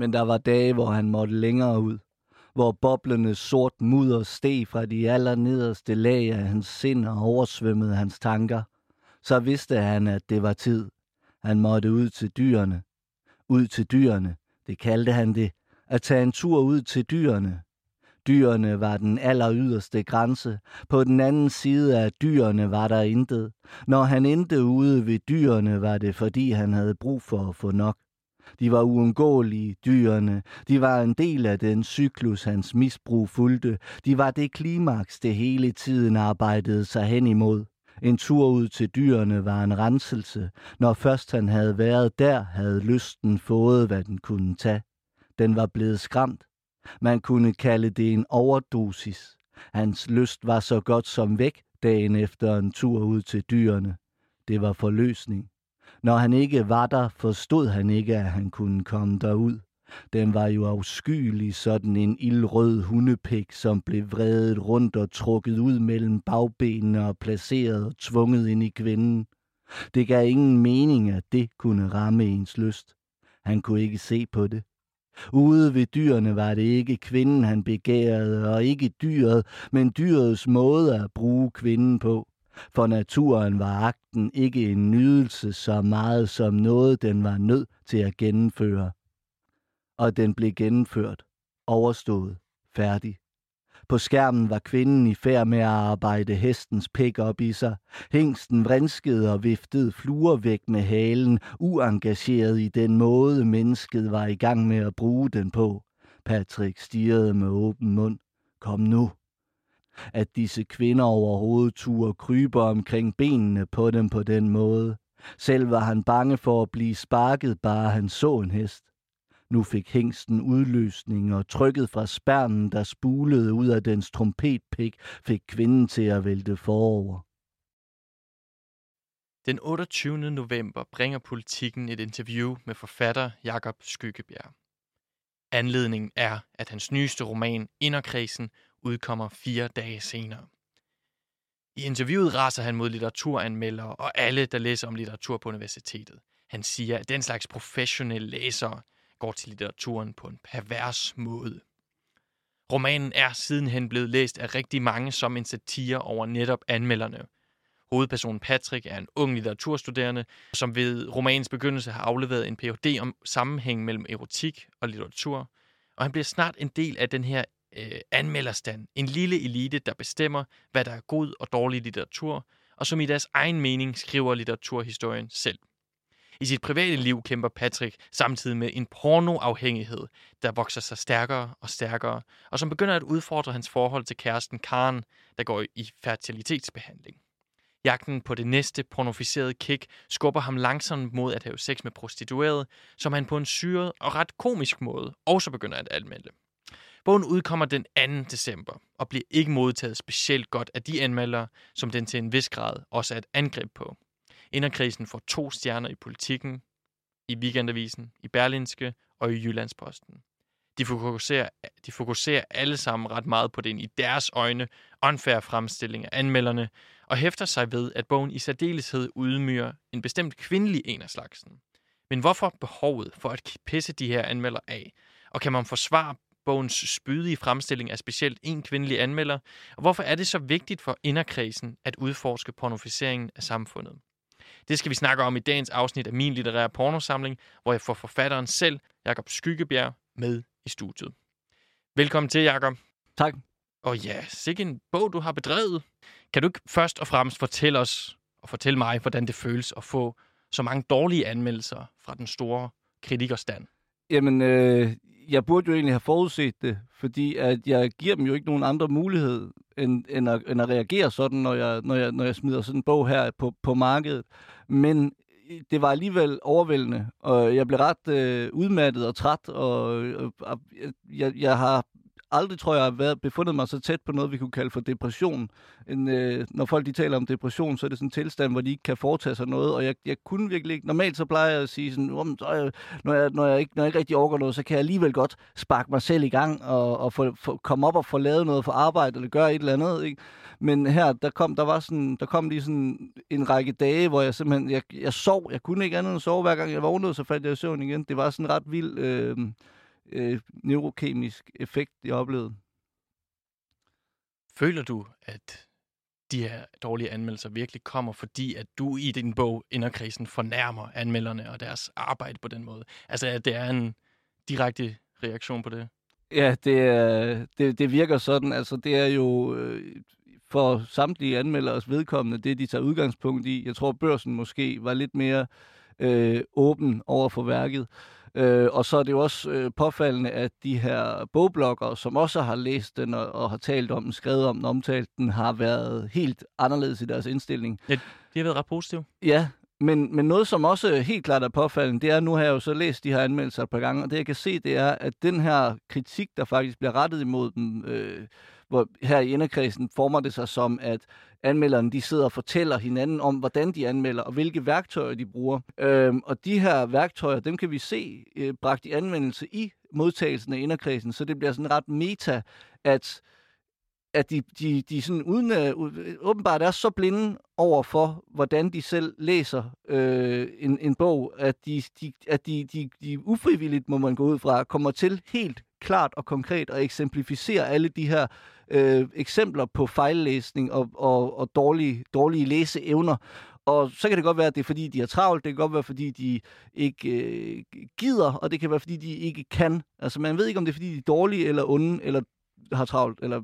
Men der var dage, hvor han måtte længere ud. Hvor boblende sort mudder steg fra de allernederste lag af hans sind og oversvømmede hans tanker. Så vidste han, at det var tid. Han måtte ud til dyrene. Ud til dyrene. Det kaldte han det. At tage en tur ud til dyrene. Dyrene var den aller yderste grænse. På den anden side af dyrene var der intet. Når han endte ude ved dyrene, var det fordi han havde brug for at få nok. De var uundgåelige, dyrene. De var en del af den cyklus, hans misbrug fulgte. De var det klimaks, det hele tiden arbejdede sig hen imod. En tur ud til dyrene var en renselse. Når først han havde været der, havde lysten fået, hvad den kunne tage. Den var blevet skræmt. Man kunne kalde det en overdosis. Hans lyst var så godt som væk dagen efter en tur ud til dyrene. Det var forløsning. Når han ikke var der, forstod han ikke, at han kunne komme derud. Den var jo afskyelig, sådan en ildrød hundepik, som blev vredet rundt og trukket ud mellem bagbenene og placeret og tvunget ind i kvinden. Det gav ingen mening, at det kunne ramme ens lyst. Han kunne ikke se på det. Ude ved dyrene var det ikke kvinden, han begærede, og ikke dyret, men dyrets måde at bruge kvinden på. For naturen var akten ikke en nydelse så meget som noget, den var nødt til at gennemføre. Og den blev gennemført, overstået, færdig. På skærmen var kvinden i færd med at arbejde hestens pik op i sig. Hængsten vrinskede og viftede fluer væk med halen, uengageret i den måde, mennesket var i gang med at bruge den på. Patrick stirrede med åben mund. Kom nu. At disse kvinder overhovedet turde krybe omkring benene på dem på den måde. Selv var han bange for at blive sparket, bare han så en hest. Nu fik hængsten udløsning, og trykket fra spærmen, der spulede ud af dens trompetpik, fik kvinden til at vælte forover. Den 28. november bringer politikken et interview med forfatter Jakob Skyggebjerg. Anledningen er, at hans nyeste roman, Inderkredsen, udkommer fire dage senere. I interviewet raser han mod litteraturanmeldere og alle, der læser om litteratur på universitetet. Han siger, at den slags professionelle læsere går til litteraturen på en pervers måde. Romanen er sidenhen blevet læst af rigtig mange som en satire over netop anmelderne. Hovedpersonen Patrick er en ung litteraturstuderende, som ved romanens begyndelse har afleveret en Ph.D. om sammenhæng mellem erotik og litteratur, og han bliver snart en del af den her øh, anmelderstand. En lille elite, der bestemmer, hvad der er god og dårlig litteratur, og som i deres egen mening skriver litteraturhistorien selv. I sit private liv kæmper Patrick samtidig med en pornoafhængighed, der vokser sig stærkere og stærkere, og som begynder at udfordre hans forhold til kæresten Karen, der går i fertilitetsbehandling. Jagten på det næste pornoficerede kick skubber ham langsomt mod at have sex med prostituerede, som han på en syret og ret komisk måde også begynder at anmelde. Bogen udkommer den 2. december og bliver ikke modtaget specielt godt af de anmeldere, som den til en vis grad også er et angreb på. Inderkrisen får to stjerner i politikken, i Weekendavisen, i Berlinske og i Jyllandsposten. De fokuserer, de fokuserer alle sammen ret meget på den i deres øjne unfair fremstilling af anmelderne, og hæfter sig ved, at bogen i særdeleshed udmyrer en bestemt kvindelig en af slagsen. Men hvorfor behovet for at pisse de her anmelder af? Og kan man forsvare bogens spydige fremstilling af specielt en kvindelig anmelder? Og hvorfor er det så vigtigt for inderkredsen at udforske pornoficeringen af samfundet? Det skal vi snakke om i dagens afsnit af min litterære pornosamling, hvor jeg får forfatteren selv, Jakob Skyggebjerg, med i studiet. Velkommen til, Jakob. Tak. Og ja, sikke en bog, du har bedrevet. Kan du ikke først og fremmest fortælle os, og fortælle mig, hvordan det føles at få så mange dårlige anmeldelser fra den store kritikerstand? Jamen, øh, jeg burde jo egentlig have forudset det, fordi at jeg giver dem jo ikke nogen andre mulighed, end, end, at, end at reagere sådan, når jeg, når, jeg, når jeg smider sådan en bog her på, på markedet. Men det var alligevel overvældende, og jeg blev ret øh, udmattet og træt, og, og, og jeg, jeg har aldrig, tror jeg, været, befundet mig så tæt på noget, vi kunne kalde for depression. En, øh, når folk de taler om depression, så er det sådan en tilstand, hvor de ikke kan foretage sig noget, og jeg, jeg kunne virkelig ikke. Normalt så plejer jeg at sige sådan, oh, så jeg, når, jeg, når, jeg ikke, når jeg ikke rigtig overgår noget, så kan jeg alligevel godt sparke mig selv i gang og, og få, få, komme op og få lavet noget for arbejde, eller gøre et eller andet. Ikke? Men her, der kom, der var sådan, der kom lige sådan en række dage, hvor jeg simpelthen, jeg, jeg sov, jeg kunne ikke andet end sove, hver gang jeg vågnede, så faldt jeg i søvn igen. Det var sådan ret vildt, øh, øh, neurokemisk effekt, de oplevede. Føler du, at de her dårlige anmeldelser virkelig kommer, fordi at du i din bog Inderkrisen fornærmer anmelderne og deres arbejde på den måde? Altså, at det er en direkte reaktion på det? Ja, det, er, det, det virker sådan. Altså, det er jo øh, for samtlige anmelders vedkommende, det de tager udgangspunkt i. Jeg tror, børsen måske var lidt mere øh, åben over for værket. Øh, og så er det jo også øh, påfaldende, at de her bogbloggere, som også har læst den og, og har talt om den, skrevet om den, omtalt den, har været helt anderledes i deres indstilling. Ja, de har været ret positive. Ja, men, men noget, som også helt klart er påfaldende, det er, nu har jeg jo så læst de her anmeldelser et par gange, og det jeg kan se, det er, at den her kritik, der faktisk bliver rettet imod dem, øh, hvor her i inderkredsen former det sig som, at anmelderne de sidder og fortæller hinanden om, hvordan de anmelder, og hvilke værktøjer de bruger. Øhm, og de her værktøjer, dem kan vi se øh, bragt i anvendelse i modtagelsen af inderkredsen, så det bliver sådan ret meta, at at de, de, de sådan uden, uh, åbenbart er så blinde over for, hvordan de selv læser øh, en, en bog, at, de, de, at de, de, de ufrivilligt, må man gå ud fra, kommer til helt klart og konkret og eksemplificere alle de her øh, eksempler på fejllæsning og, og, og dårlige, dårlige læseevner. Og så kan det godt være, at det er fordi, de er travlt, det kan godt være, fordi de ikke øh, gider, og det kan være, fordi de ikke kan. Altså man ved ikke, om det er, fordi de er dårlige eller onde, eller har travlt, eller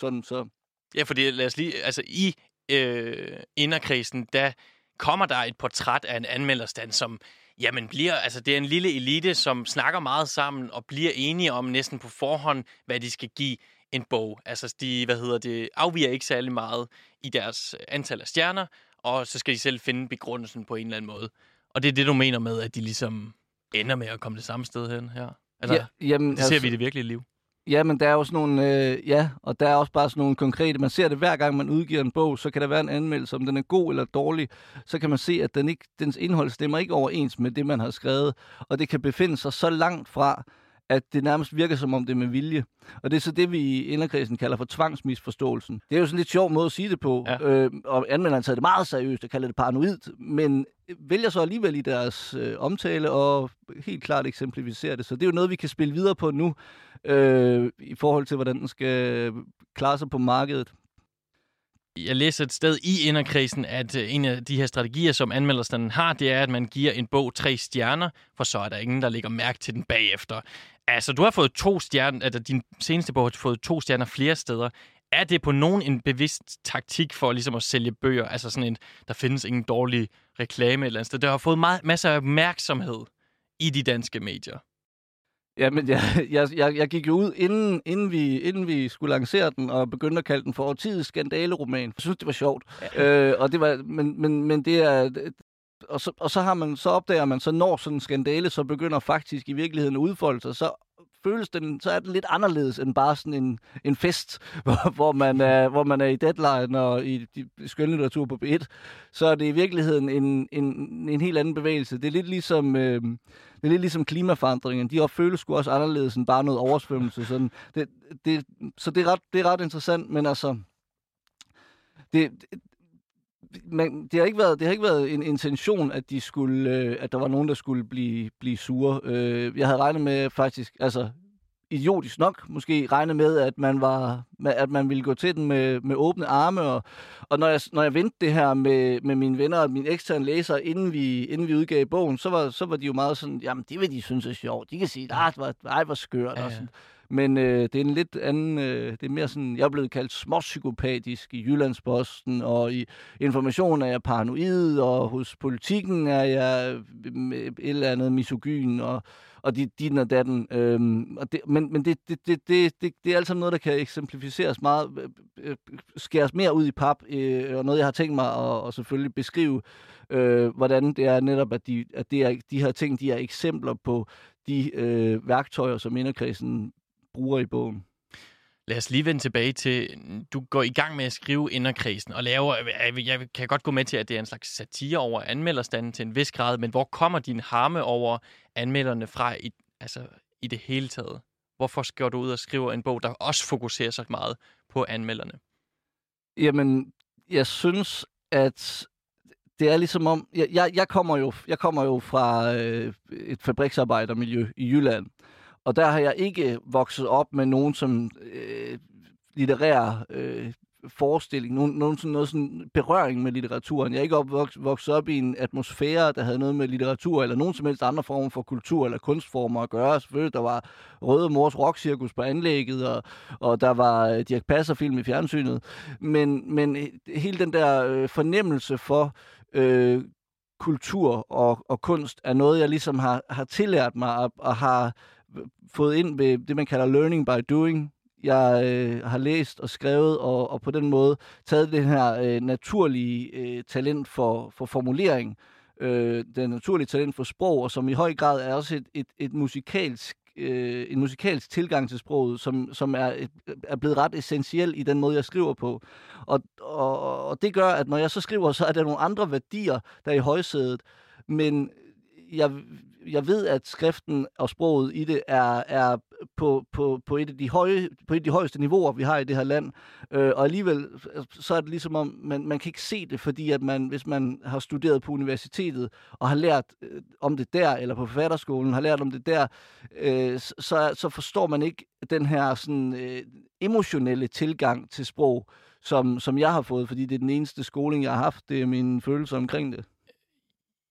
sådan så. Ja, fordi lad os lige, altså i øh, inderkredsen, der kommer der et portræt af en anmelderstand, som jamen bliver, altså det er en lille elite, som snakker meget sammen og bliver enige om næsten på forhånd, hvad de skal give en bog. Altså de, hvad hedder det, afviger ikke særlig meget i deres antal af stjerner, og så skal de selv finde begrundelsen på en eller anden måde. Og det er det, du mener med, at de ligesom ender med at komme det samme sted hen her? Altså, ja, jamen, ser altså, vi det virkelige liv. Ja, men der er også nogle, øh, ja, og der er også bare sådan nogle konkrete, man ser det hver gang, man udgiver en bog, så kan der være en anmeldelse, om den er god eller dårlig, så kan man se, at den ikke, dens indhold stemmer ikke overens med det, man har skrevet, og det kan befinde sig så langt fra, at det nærmest virker som om det er med vilje. Og det er så det, vi i inderkredsen kalder for tvangsmisforståelsen. Det er jo sådan en lidt sjov måde at sige det på, ja. øh, og anmelderen tager det meget seriøst og kalder det paranoid, men vælger så alligevel i deres øh, omtale og helt klart eksemplificere det. Så det er jo noget, vi kan spille videre på nu, øh, i forhold til, hvordan den skal klare sig på markedet. Jeg læser et sted i inderkredsen, at øh, en af de her strategier, som anmelderstanden har, det er, at man giver en bog tre stjerner, for så er der ingen, der lægger mærke til den bagefter. Altså, du har fået to stjerner, altså din seneste bog har fået to stjerner flere steder. Er det på nogen en bevidst taktik for ligesom at sælge bøger? Altså sådan en, der findes ingen dårlig reklame eller andet sted. Det har fået meget, masser af opmærksomhed i de danske medier. Ja, men jeg, jeg, jeg, jeg gik jo ud, inden, inden, vi, inden vi skulle lancere den, og begyndte at kalde den for årtidets skandaleroman. Jeg synes, det var sjovt. Ja. Øh, og det var, men, men, men det er... Og så, og så, har man, så opdager man, så når sådan en skandale så begynder faktisk i virkeligheden at udfolde sig, så føles den, så er det lidt anderledes end bare sådan en, en fest, hvor, hvor, man er, hvor man er i deadline og i de skønlitteratur på B1. Så er det i virkeligheden en, en, en helt anden bevægelse. Det er lidt ligesom, øh, det er lidt ligesom klimaforandringen. De føles sgu også anderledes end bare noget oversvømmelse. Sådan. Det, det, så det er, ret, det er ret interessant, men altså... Det, men det har ikke været det har ikke været en intention at de skulle øh, at der var nogen der skulle blive blive sure. Øh, jeg havde regnet med faktisk altså idiotisk nok måske regnet med at man var at man ville gå til den med, med åbne arme og, og når jeg når jeg vendte det her med, med mine venner og mine eksterne læsere inden vi inden vi udgav bogen, så var så var de jo meget sådan jamen det vil de synes er sjovt. De kan sige, at ah, det var ej, hvor skørt ja, ja. og sådan. Men øh, det er en lidt anden, øh, det er mere sådan, jeg er blevet kaldt småpsykopatisk i Jyllandsposten, og i information er jeg paranoid, og hos politikken er jeg mm, et eller andet misogyn, og, og de, din og datten. Øhm, og det, men men det, det, det, det, det, det er sammen noget, der kan eksemplificeres meget, øh, øh, øh, skæres mere ud i pap, øh, og noget, jeg har tænkt mig at, at selvfølgelig beskrive, øh, hvordan det er netop, at, de, at det er, de her ting, de er eksempler på de øh, værktøjer, som inderkredsen bruger i bogen. Lad os lige vende tilbage til, du går i gang med at skrive inderkredsen og laver, jeg kan godt gå med til, at det er en slags satire over anmelderstanden til en vis grad, men hvor kommer din harme over anmelderne fra i, altså, i det hele taget? Hvorfor skal du ud og skrive en bog, der også fokuserer så meget på anmelderne? Jamen, jeg synes, at det er ligesom om, jeg, jeg, jeg, kommer, jo, jeg kommer jo fra øh, et fabriksarbejdermiljø i Jylland, og der har jeg ikke vokset op med nogen som øh, litterær øh, forestilling, nogen, nogen sådan, noget sådan berøring med litteraturen. Jeg er ikke opvokset vokset op i en atmosfære, der havde noget med litteratur eller nogen som helst andre former for kultur eller kunstformer at gøre. Selvfølgelig, der var Røde Mors Rockcirkus på anlægget, og, og der var øh, Dirk Passer-film i fjernsynet. Men, men øh, hele den der øh, fornemmelse for øh, kultur og, og kunst er noget, jeg ligesom har, har tillært mig og, og har fået ind ved det, man kalder learning by doing jeg øh, har læst og skrevet, og, og på den måde taget det her øh, naturlige øh, talent for, for formulering, øh, det naturlige talent for sprog, og som i høj grad er også et, et, et musikalsk øh, en musikalsk tilgang til sproget, som, som er, et, er blevet ret essentiel i den måde, jeg skriver på. Og, og, og det gør, at når jeg så skriver, så er der nogle andre værdier, der er i højsædet. Men jeg, jeg ved, at skriften og sproget i det er, er på, på, på, et af de høje, på et af de højeste niveauer, vi har i det her land. Øh, og alligevel, så er det ligesom om, man, man kan ikke se det, fordi at man, hvis man har studeret på universitetet og har lært øh, om det der, eller på forfatterskolen har lært om det der, øh, så, så forstår man ikke den her sådan, øh, emotionelle tilgang til sprog, som, som jeg har fået, fordi det er den eneste skoling, jeg har haft. Det er min følelse omkring det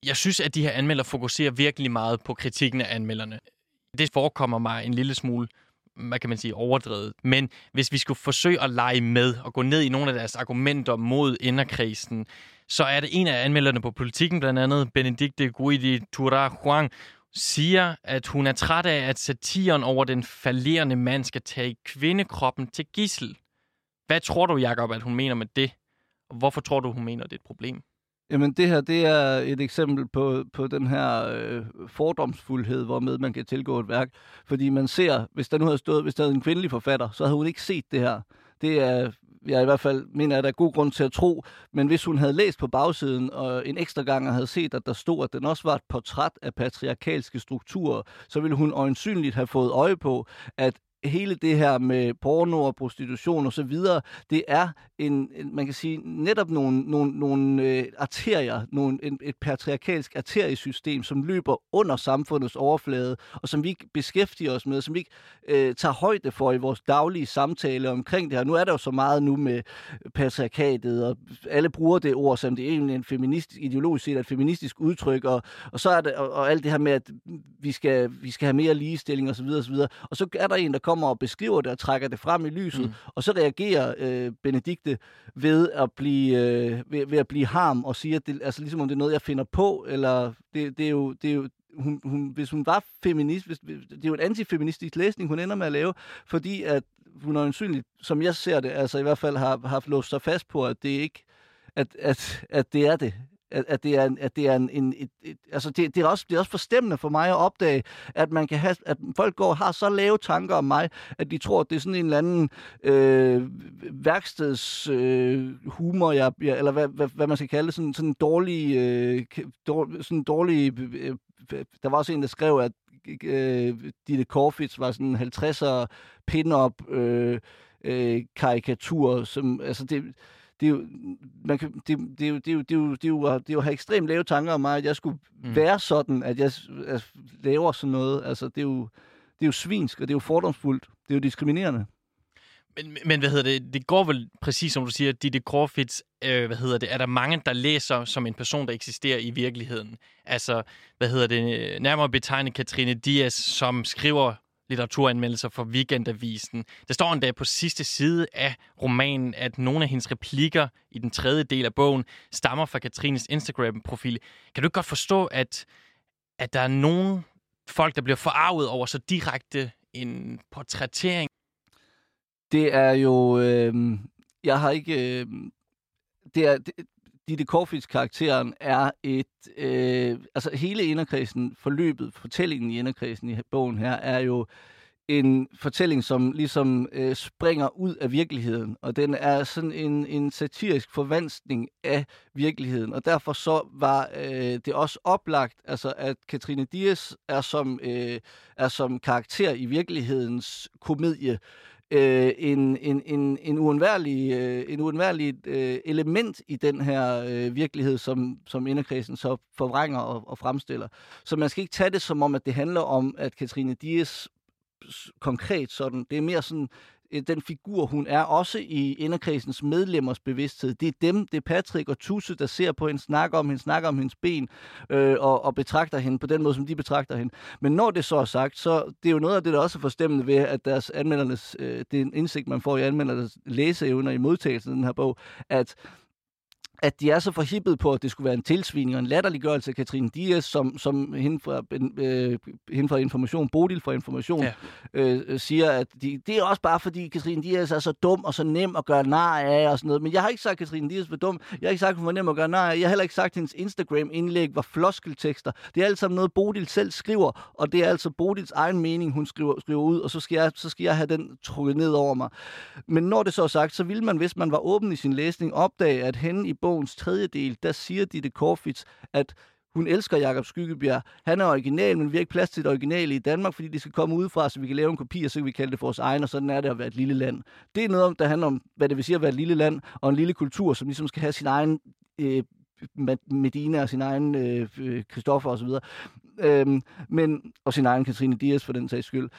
jeg synes, at de her anmelder fokuserer virkelig meget på kritikken af anmelderne. Det forekommer mig en lille smule, hvad kan man sige, overdrevet. Men hvis vi skulle forsøge at lege med og gå ned i nogle af deres argumenter mod inderkrisen, så er det en af anmelderne på politikken, blandt andet Benedikte Guidi Tura Huang, siger, at hun er træt af, at satiren over den falderende mand skal tage kvindekroppen til gissel. Hvad tror du, Jacob, at hun mener med det? Og hvorfor tror du, hun mener, det er et problem? Jamen det her, det er et eksempel på, på den her øh, fordomsfuldhed, hvormed man kan tilgå et værk. Fordi man ser, hvis der nu havde stået, hvis der havde en kvindelig forfatter, så havde hun ikke set det her. Det er, jeg i hvert fald mener, at der er god grund til at tro. Men hvis hun havde læst på bagsiden og en ekstra gang og havde set, at der stod, at den også var et portræt af patriarkalske strukturer, så ville hun øjensynligt have fået øje på, at hele det her med porno og prostitution og så videre, det er en, en man kan sige, netop nogle, nogle, nogle øh, arterier, nogle, en, et patriarkalsk arteriesystem, som løber under samfundets overflade, og som vi ikke beskæftiger os med, som vi ikke øh, tager højde for i vores daglige samtale omkring det her. Nu er der jo så meget nu med patriarkatet, og alle bruger det ord, som det er en feministisk, ideologisk set et feministisk udtryk, og, og så er det, og, og alt det her med, at vi skal, vi skal have mere ligestilling osv. osv. Og så er der en, der kommer kommer og beskriver det og trækker det frem i lyset, mm. og så reagerer øh, Benedikte ved at blive øh, ved, ved at blive harm og siger, at det, altså ligesom om det er noget, jeg finder på, eller det, det er jo, det er jo hun, hun, hvis hun var feminist, hvis, det er jo en antifeministisk læsning, hun ender med at lave, fordi at hun øjensynligt, som jeg ser det, altså i hvert fald har, har låst sig fast på, at det ikke, at, at, at det er det at, at det er, at det er en, en et, et, altså det, det, er også, det er også forstemmende for mig at opdage, at man kan have, at folk går har så lave tanker om mig, at de tror, at det er sådan en eller anden øh, værksteds øh, humor, jeg, jeg, eller hvad, hvad, hvad, man skal kalde det, sådan, sådan dårlig, øh, dårlig, sådan dårlig øh, der var også en, der skrev, at øh, Ditte Korfits var sådan en 50'er pin-up øh, øh, karikatur, som, altså det, det er jo, man kan, det, det, er jo, det, er jo, det, er jo, det, er jo, det er jo at have ekstremt lave tanker om mig, at jeg skulle mm. være sådan, at jeg at laver sådan noget. Altså, det er, jo, det er jo svinsk, og det er jo fordomsfuldt. Det er jo diskriminerende. Men, men hvad hedder det? Det går vel præcis som du siger, Ditte Korfitz, øh, hvad hedder det? Er der mange, der læser som en person, der eksisterer i virkeligheden? Altså, hvad hedder det? Nærmere betegnet Katrine Dias, som skriver litteraturanmeldelser for Weekendavisen. Der står endda på sidste side af romanen, at nogle af hendes replikker i den tredje del af bogen stammer fra Katrines Instagram-profil. Kan du ikke godt forstå, at, at der er nogle folk, der bliver forarvet over så direkte en portrættering? Det er jo... Øh, jeg har ikke... Øh, det er, det, Ditte Korfits karakteren er et... Øh, altså hele inderkredsen, forløbet, fortællingen i inderkredsen i bogen her, er jo en fortælling, som ligesom øh, springer ud af virkeligheden, og den er sådan en, en satirisk forvanskning af virkeligheden, og derfor så var øh, det også oplagt, altså at Katrine Dias er som, øh, er som karakter i virkelighedens komedie, øh, Øh, en, en, en, en uundværlig, øh, en uundværlig øh, element i den her øh, virkelighed, som, som inderkredsen så forvrænger og, og fremstiller. Så man skal ikke tage det som om, at det handler om, at Katrine Dias konkret sådan. Det er mere sådan Øh, den figur, hun er, også i inderkredsens medlemmers bevidsthed. Det er dem, det er Patrick og Tusse, der ser på hende, snakker om hende, snakker om hendes ben, øh, og, og betragter hende på den måde, som de betragter hende. Men når det så er sagt, så det er jo noget af det, der også er forstemmende ved, at deres anmeldernes, øh, det er en indsigt, man får i anmeldernes læseevner i modtagelsen af den her bog, at at de er så forhippet på, at det skulle være en tilsvining og en latterliggørelse af Katrine Dias, som, som hende, fra, øh, hende fra Information, Bodil fra Information, ja. øh, siger, at de, det er også bare fordi Katrine Dias er så dum og så nem at gøre nar af og sådan noget. Men jeg har ikke sagt, at Katrine Dias var dum. Jeg har ikke sagt, at hun var nem at gøre nar af. Jeg har heller ikke sagt, at hendes Instagram-indlæg var floskeltekster. Det er alt sammen noget, Bodil selv skriver, og det er altså Bodils egen mening, hun skriver, skriver ud, og så skal, jeg, så skal jeg have den trukket ned over mig. Men når det så er sagt, så vil man, hvis man var åben i sin læsning, opdage, at hende i bogens tredje del, der siger Ditte Korfits, at hun elsker Jakob Skyggebjerg. Han er original, men vi har ikke plads til det originale i Danmark, fordi det skal komme udefra, så vi kan lave en kopi, og så kan vi kalde det for vores egen, og sådan er det at være et lille land. Det er noget, om, der handler om, hvad det vil sige at være et lille land, og en lille kultur, som ligesom skal have sin egen øh, Medina og sin egen øh, øh Christoffer osv. Øhm, men, og sin egen Katrine Dias for den sags skyld.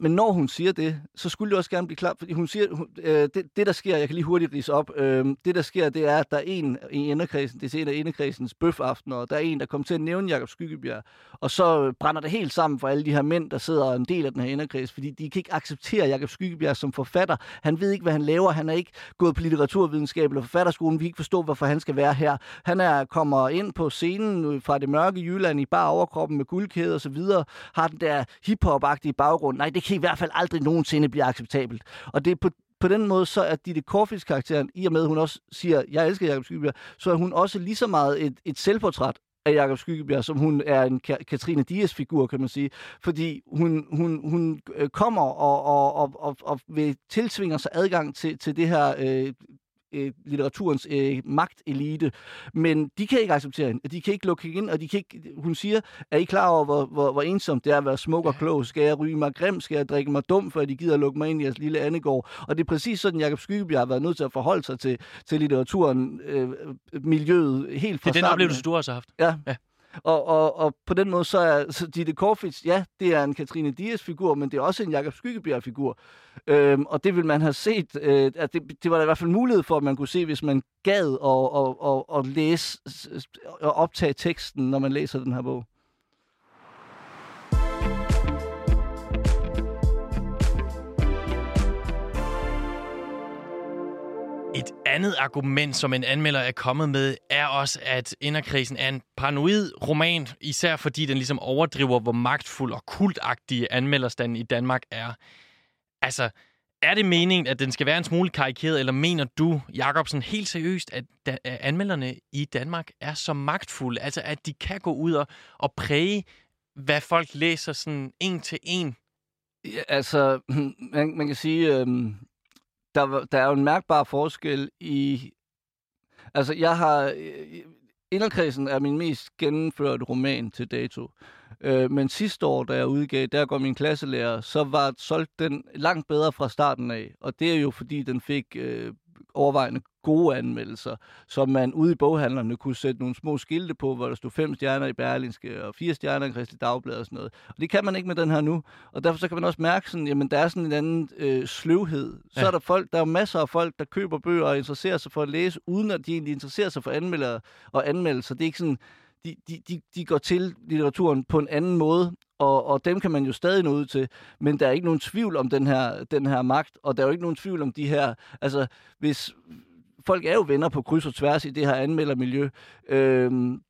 Men når hun siger det, så skulle det også gerne blive klart, fordi hun siger, hun, øh, det, det der sker, jeg kan lige hurtigt rise op, øh, det der sker, det er, at der er en i inderkredsen, det er en af inderkredsens bøfaftener, og der er en, der kommer til at nævne Jakob Skyggebjerg, og så brænder det helt sammen for alle de her mænd, der sidder en del af den her inderkreds, fordi de kan ikke acceptere Jakob Skyggebjerg som forfatter. Han ved ikke, hvad han laver, han er ikke gået på litteraturvidenskab eller forfatterskolen, vi kan ikke forstå, hvorfor han skal være her. Han er kommer ind på scenen fra det mørke Jylland i bare overkroppen med guldkæde og så videre, har den der hiphop-agtige baggrund. Nej, det kan i hvert fald aldrig nogensinde blive acceptabelt. Og det er på på den måde, så er Ditte Korfis karakteren, i og med at hun også siger, jeg elsker Jacob Skyggebjerg, så er hun også lige så meget et, et selvportræt af Jakob Skyggebjerg, som hun er en Katrine Dias figur, kan man sige. Fordi hun, hun, hun øh, kommer og, og, og, og, og vil tilsvinger sig adgang til, til det her øh, øh, litteraturens øh, magtelite, men de kan ikke acceptere hende. De kan ikke lukke hende ind, og de kan ikke, hun siger, er I klar over, hvor, hvor, hvor ensomt det er at være smuk og klog? Skal jeg ryge mig grim? Skal jeg drikke mig dum, for at de gider at lukke mig ind i jeres lille andegård? Og det er præcis sådan, Jacob Skyggebjerg har været nødt til at forholde sig til, til litteraturen, øh, miljøet, helt fra Det er den oplevelse, du har haft. Ja. ja. Og, og, og på den måde så er så Ditte Korfits, ja, det er en Katrine Dias-figur, men det er også en Jakob Skyggebjerg-figur. Øhm, og det vil man have set, øh, at det, det var der i hvert fald mulighed for, at man kunne se, hvis man gad og, og, og, og læse og optage teksten, når man læser den her bog. Et andet argument, som en anmelder er kommet med, er også, at Inderkrisen er en paranoid roman, især fordi den ligesom overdriver, hvor magtfuld og kultagtig anmelderstanden i Danmark er. Altså, er det meningen, at den skal være en smule karikeret, eller mener du, Jacobsen, helt seriøst, at anmelderne i Danmark er så magtfulde, altså at de kan gå ud og, og præge, hvad folk læser sådan en til en? Ja, altså, man, man kan sige, øh, der, der er jo en mærkbar forskel i... Altså, jeg har... Øh, inderkredsen er min mest gennemførte roman til dato. Øh, men sidste år, da jeg udgav, der går min klasselærer, så var solgt den langt bedre fra starten af. Og det er jo, fordi den fik øh, overvejende gode anmeldelser, som man ude i boghandlerne kunne sætte nogle små skilte på, hvor der stod fem stjerner i Berlinske og fire stjerner i Kristelig Dagblad og sådan noget. Og det kan man ikke med den her nu. Og derfor så kan man også mærke sådan, jamen der er sådan en anden øh, sløvhed. Så ja. er der folk, der er masser af folk, der køber bøger og interesserer sig for at læse, uden at de egentlig interesserer sig for anmeldere og anmeldelser. Det er ikke sådan, de, de, de, de går til litteraturen på en anden måde, og, og dem kan man jo stadig nå ud til, men der er ikke nogen tvivl om den her, den her magt, og der er jo ikke nogen tvivl om de her, altså hvis, folk er jo venner på kryds og tværs i det her anmeldermiljø, øhm,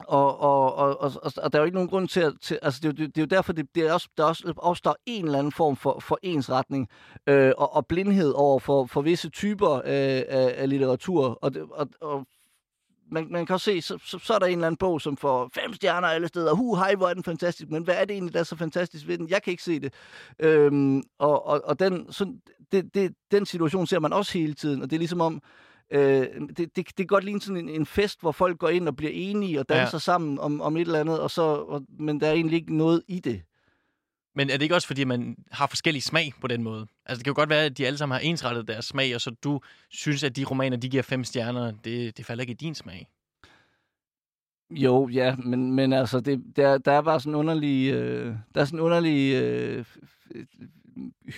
og, og, og, og, og der er jo ikke nogen grund til at... Til, altså det, det, det er jo derfor, det, det er også, der også opstår en eller anden form for, for ensretning øh, og, og blindhed over for, for visse typer øh, af, af litteratur. Og, det, og, og man, man kan også se, så, så, så er der en eller anden bog, som får fem stjerner alle steder. Hu, hej, hvor er den fantastisk. Men hvad er det egentlig, der er så fantastisk ved den? Jeg kan ikke se det. Øhm, og og, og den, så, det, det, den situation ser man også hele tiden, og det er ligesom om, øh, det, det, det kan godt ligne sådan en, en fest, hvor folk går ind og bliver enige og danser ja. sammen om, om et eller andet, og så, og, men der er egentlig ikke noget i det. Men er det ikke også, fordi man har forskellig smag på den måde? Altså, det kan jo godt være, at de alle sammen har ensrettet deres smag, og så du synes, at de romaner, de giver fem stjerner, det, det falder ikke i din smag. Jo, ja, men, men altså, det, der, der er bare sådan en underlig, øh, der er sådan en underlig øh,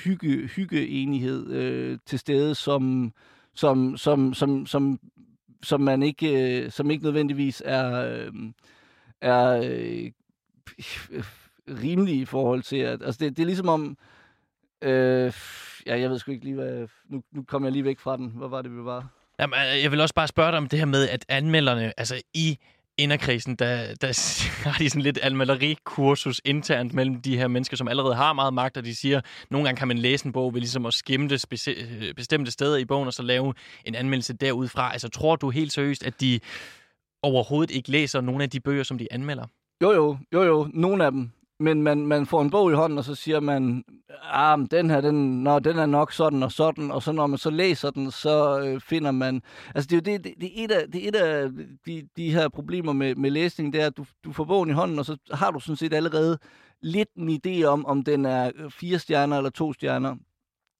hygge, hyggeenighed øh, til stede, som, som, som, som, som, som man ikke, øh, som ikke nødvendigvis er, øh, er øh, rimelig i forhold til, at, altså det, det er ligesom om, øh, ja, jeg ved sgu ikke lige, hvad, nu, nu kom jeg lige væk fra den. Hvor var det, vi var? Jamen, øh, jeg vil også bare spørge dig om det her med, at anmelderne, altså i inderkrisen, der, der har de sådan lidt anmelderikursus internt mellem de her mennesker, som allerede har meget magt, og de siger, at nogle gange kan man læse en bog ved ligesom at skimme bestemte steder i bogen, og så lave en anmeldelse derudfra. Altså, tror du helt seriøst, at de overhovedet ikke læser nogle af de bøger, som de anmelder? Jo, jo, jo, jo, nogle af dem men man, man får en bog i hånden, og så siger man, ah, den her, den, nå, den er nok sådan og sådan, og så når man så læser den, så øh, finder man... Altså, det er jo det, det, det er et af, det er et af de, de her problemer med, med læsning, det er, at du, du får bogen i hånden, og så har du sådan set allerede lidt en idé om, om den er øh, fire stjerner eller to stjerner.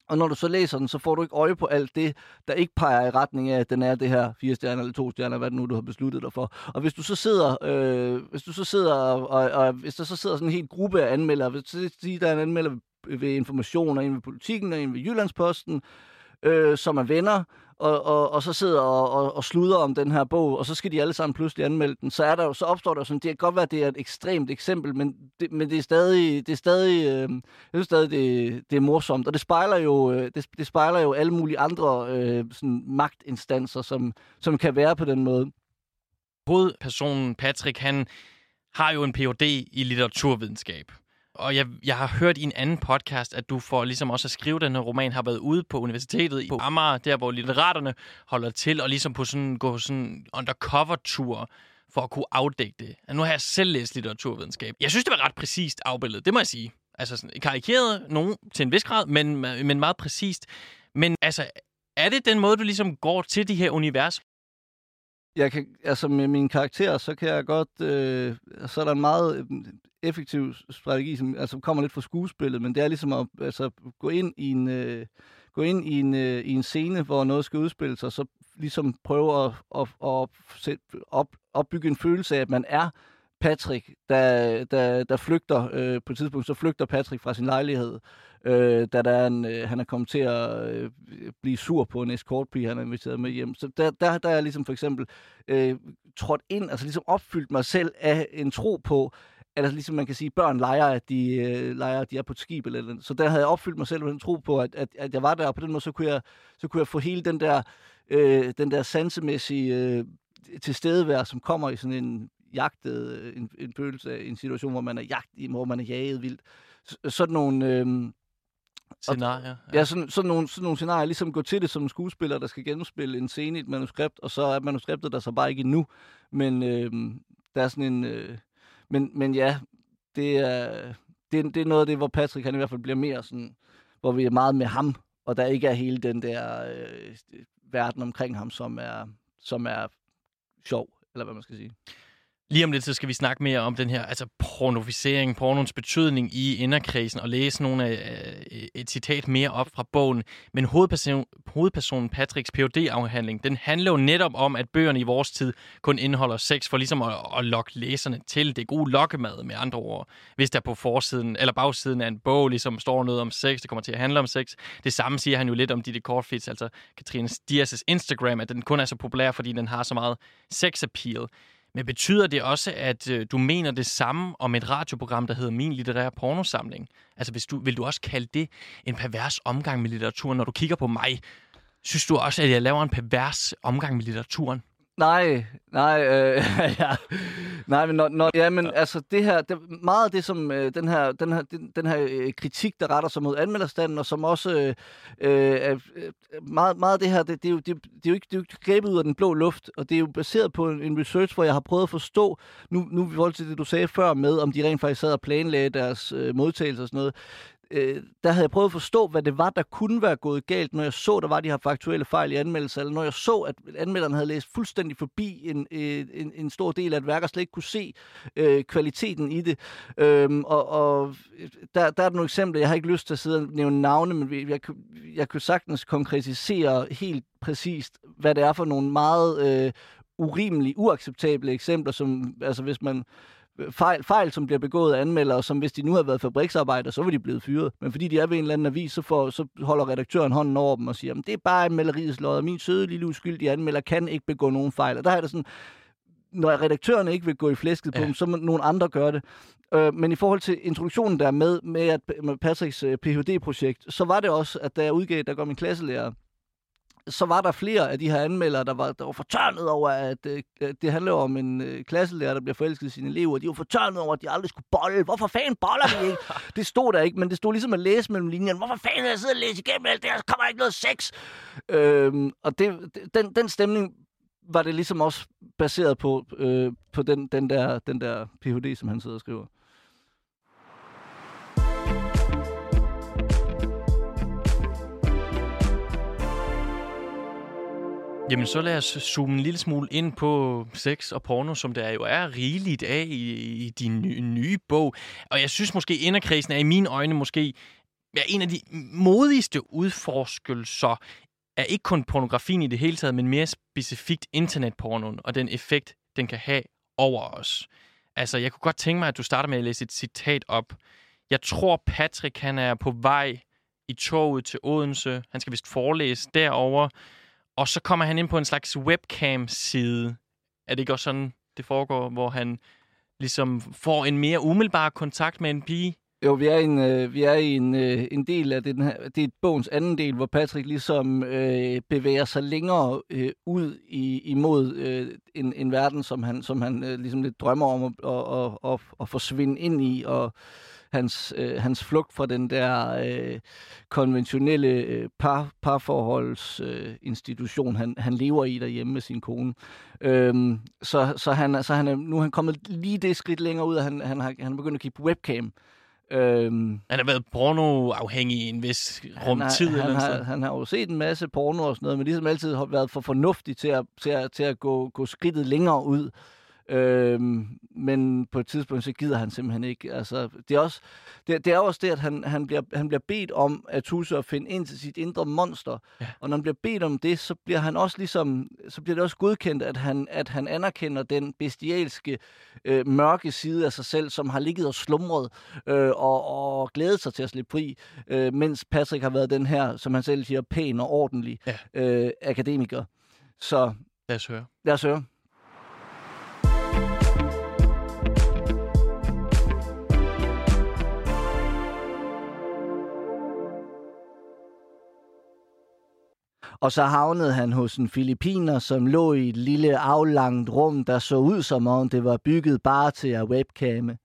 Og når du så læser den, så får du ikke øje på alt det, der ikke peger i retning af, at den er det her fire stjerner eller to stjerner, hvad det nu du har besluttet dig for. Og hvis du så sidder, øh, hvis du så sidder og, og, og, hvis der så sidder sådan en helt gruppe af anmeldere, hvis du siger, der er en anmelder ved information, og en ved politikken, og en ved Jyllandsposten, øh, øh, som er venner, og, og, og så sidder og, og, og sluder om den her bog, og så skal de alle sammen pludselig anmelde den, så, er der jo, så opstår der sådan, det kan godt være, at det er et ekstremt eksempel, men det, men det er stadig, det er stadig, øh, jeg synes stadig, det, det er morsomt, og det spejler jo, øh, det, det spejler jo alle mulige andre øh, sådan magtinstanser, som, som kan være på den måde. Hovedpersonen Patrick, han har jo en Ph.D. i litteraturvidenskab. Og jeg, jeg har hørt i en anden podcast, at du for ligesom også at skrive den her roman, har været ude på universitetet på Amager, der hvor litteraterne holder til, og ligesom på sådan, gå sådan undercover-tur for at kunne afdække det. Nu har jeg selv læst litteraturvidenskab. Jeg synes, det var ret præcist afbildet, det må jeg sige. Altså sådan, karikeret nogen til en vis grad, men, men meget præcist. Men altså, er det den måde, du ligesom går til de her univers? Jeg kan, altså med min karakter, så kan jeg godt, øh, så er der en meget øh, effektiv strategi, som altså kommer lidt fra skuespillet, men det er ligesom at altså, gå ind i en, øh, gå ind i en, øh, i en scene, hvor noget skal udspille sig, så ligesom prøve at, at, at sætte, op, opbygge en følelse af, at man er Patrick, der, der, der flygter øh, på et tidspunkt, så flygter Patrick fra sin lejlighed, øh, da der er en, øh, han er kommet til at øh, blive sur på en escortpige, han er inviteret med hjem. Så der, der, der er ligesom for eksempel øh, trådt ind, altså ligesom opfyldt mig selv af en tro på, eller altså ligesom man kan sige, børn leger, at de, øh, leger, at de er på et skib. Eller, eller Så der havde jeg opfyldt mig selv med en tro på, at, at, at jeg var der, og på den måde, så kunne jeg, så kunne jeg få hele den der, øh, den der sansemæssige øh, tilstedeværelse, som kommer i sådan en jagtet, øh, en, en følelse af en situation, hvor man er jagt, hvor man er jaget vildt. sådan nogle... Øh, Scenarier. Ja, ja sådan, sådan, nogle, sådan nogle scenarier, ligesom gå til det som en skuespiller, der skal genspille en scene i et manuskript, og så er manuskriptet der så bare ikke endnu. Men øh, der er sådan en... Øh, men, men ja, det er, det, det er noget af det, hvor Patrick han i hvert fald bliver mere sådan, hvor vi er meget med ham, og der ikke er hele den der øh, verden omkring ham, som er, som er sjov, eller hvad man skal sige. Lige om lidt, så skal vi snakke mere om den her altså pornofisering, pornons betydning i inderkredsen, og læse nogle af, øh, et citat mere op fra bogen. Men hovedperson, hovedpersonen Patricks phd afhandling den handler jo netop om, at bøgerne i vores tid kun indeholder sex for ligesom at, at lokke læserne til. Det gode lokkemad, med andre ord. Hvis der på forsiden eller bagsiden af en bog ligesom står noget om sex, det kommer til at handle om sex. Det samme siger han jo lidt om de Kortfits, altså Katrine Dias' Instagram, at den kun er så populær, fordi den har så meget sex appeal. Men betyder det også, at øh, du mener det samme om et radioprogram, der hedder Min Litterære Pornosamling? Altså, hvis du, vil du også kalde det en pervers omgang med litteraturen, når du kigger på mig? Synes du også, at jeg laver en pervers omgang med litteraturen? Nej, nej, øh, ja. nej, men, når, når, ja, men altså det her, det, meget af det, som øh, den her, den her, den, den her øh, kritik, der retter sig mod anmelderstanden, og som også øh, øh, meget, meget af det her, det, det, er jo, det, det, er jo ikke, det er jo ikke grebet ud af den blå luft, og det er jo baseret på en, en research, hvor jeg har prøvet at forstå, nu, nu i forhold til det, du sagde før med, om de rent faktisk sad og planlagde deres øh, modtagelse og sådan noget, øh, der havde jeg prøvet at forstå, hvad det var, der kunne være gået galt, når jeg så, der var de her faktuelle fejl i anmeldelser, eller når jeg så, at anmelderen havde læst fuldstændig forbi en, øh, en, en stor del af et værk, og slet ikke kunne se øh, kvaliteten i det. Øhm, og og øh, der, der er nogle eksempler, jeg har ikke lyst til at sidde og nævne navne, men jeg, jeg, jeg kunne sagtens konkretisere helt præcist, hvad det er for nogle meget øh, urimelige, uacceptable eksempler, som altså hvis man fejl, fejl, som bliver begået af anmeldere, som hvis de nu havde været fabriksarbejder, så var de blevet fyret. Men fordi de er ved en eller anden avis, så, får, så holder redaktøren hånden over dem og siger, det er bare anmelderiets lod, og min søde lille uskyldige anmelder kan ikke begå nogen fejl. Og der er det sådan, når redaktøren ikke vil gå i flæsket på ja. dem, så må nogle andre gøre det. Øh, men i forhold til introduktionen der med, med, at, med Patricks uh, Ph.D.-projekt, så var det også, at da jeg udgav, der går min klasselærer, så var der flere af de her anmeldere, der var, der var fortørnet over, at øh, det handler om en øh, klasselærer, der bliver forelsket i sine elever. De var fortørnet over, at de aldrig skulle bolle. Hvorfor fanden boller vi ikke? det stod der ikke, men det stod ligesom at læse mellem linjerne. Hvorfor fanden jeg sidder og læse igennem alt det her? Så kommer ikke noget sex. Øhm, og det, den, den stemning var det ligesom også baseret på, øh, på den, den, der, den der Ph.D., som han sidder og skriver. Jamen, så lad os zoome en lille smule ind på sex og porno, som der jo er rigeligt af i, i din nye, nye bog. Og jeg synes måske, inderkredsen er i mine øjne måske ja, en af de modigste udforskelser er ikke kun pornografien i det hele taget, men mere specifikt internetpornoen og den effekt, den kan have over os. Altså, jeg kunne godt tænke mig, at du starter med at læse et citat op. Jeg tror, Patrick han er på vej i toget til Odense. Han skal vist forelæse derover. Og så kommer han ind på en slags webcam-side. Er det ikke også sådan, det foregår, hvor han ligesom får en mere umiddelbar kontakt med en pige? Jo, vi er, en, øh, vi er i en, øh, en del af den her, det er bogens anden del, hvor Patrick ligesom øh, bevæger sig længere øh, ud i, imod øh, en, en verden, som han, som han øh, ligesom lidt drømmer om at, at, at, at, at forsvinde ind i, og hans, øh, hans flugt fra den der øh, konventionelle øh, par, parforholdsinstitution, øh, han, han lever i derhjemme med sin kone. Øhm, så, så, han, så han er, nu er han kommet lige det skridt længere ud, at han, han, har, han er begyndt at kigge på webcam. Øhm, han har været pornoafhængig i en vis rum han tid. Han, eller har, han har jo set en masse porno og sådan noget, men ligesom altid har været for fornuftig til at, til at, til at gå, gå skridtet længere ud. Øhm, men på et tidspunkt, så gider han simpelthen ikke. Altså, det, er også, det, det er også det, at han, han, bliver, han bliver bedt om at tusse og finde ind til sit indre monster. Ja. Og når han bliver bedt om det, så bliver han også ligesom, så bliver det også godkendt, at han, at han anerkender den bestialske, øh, mørke side af sig selv, som har ligget og slumret øh, og, og glædet sig til at slippe fri, øh, mens Patrick har været den her, som han selv siger, pæn og ordentlig ja. øh, akademiker. Så lad os høre. Lad os høre. Og så havnede han hos en filipiner, som lå i et lille aflangt rum, der så ud som om det var bygget bare til at webcamme.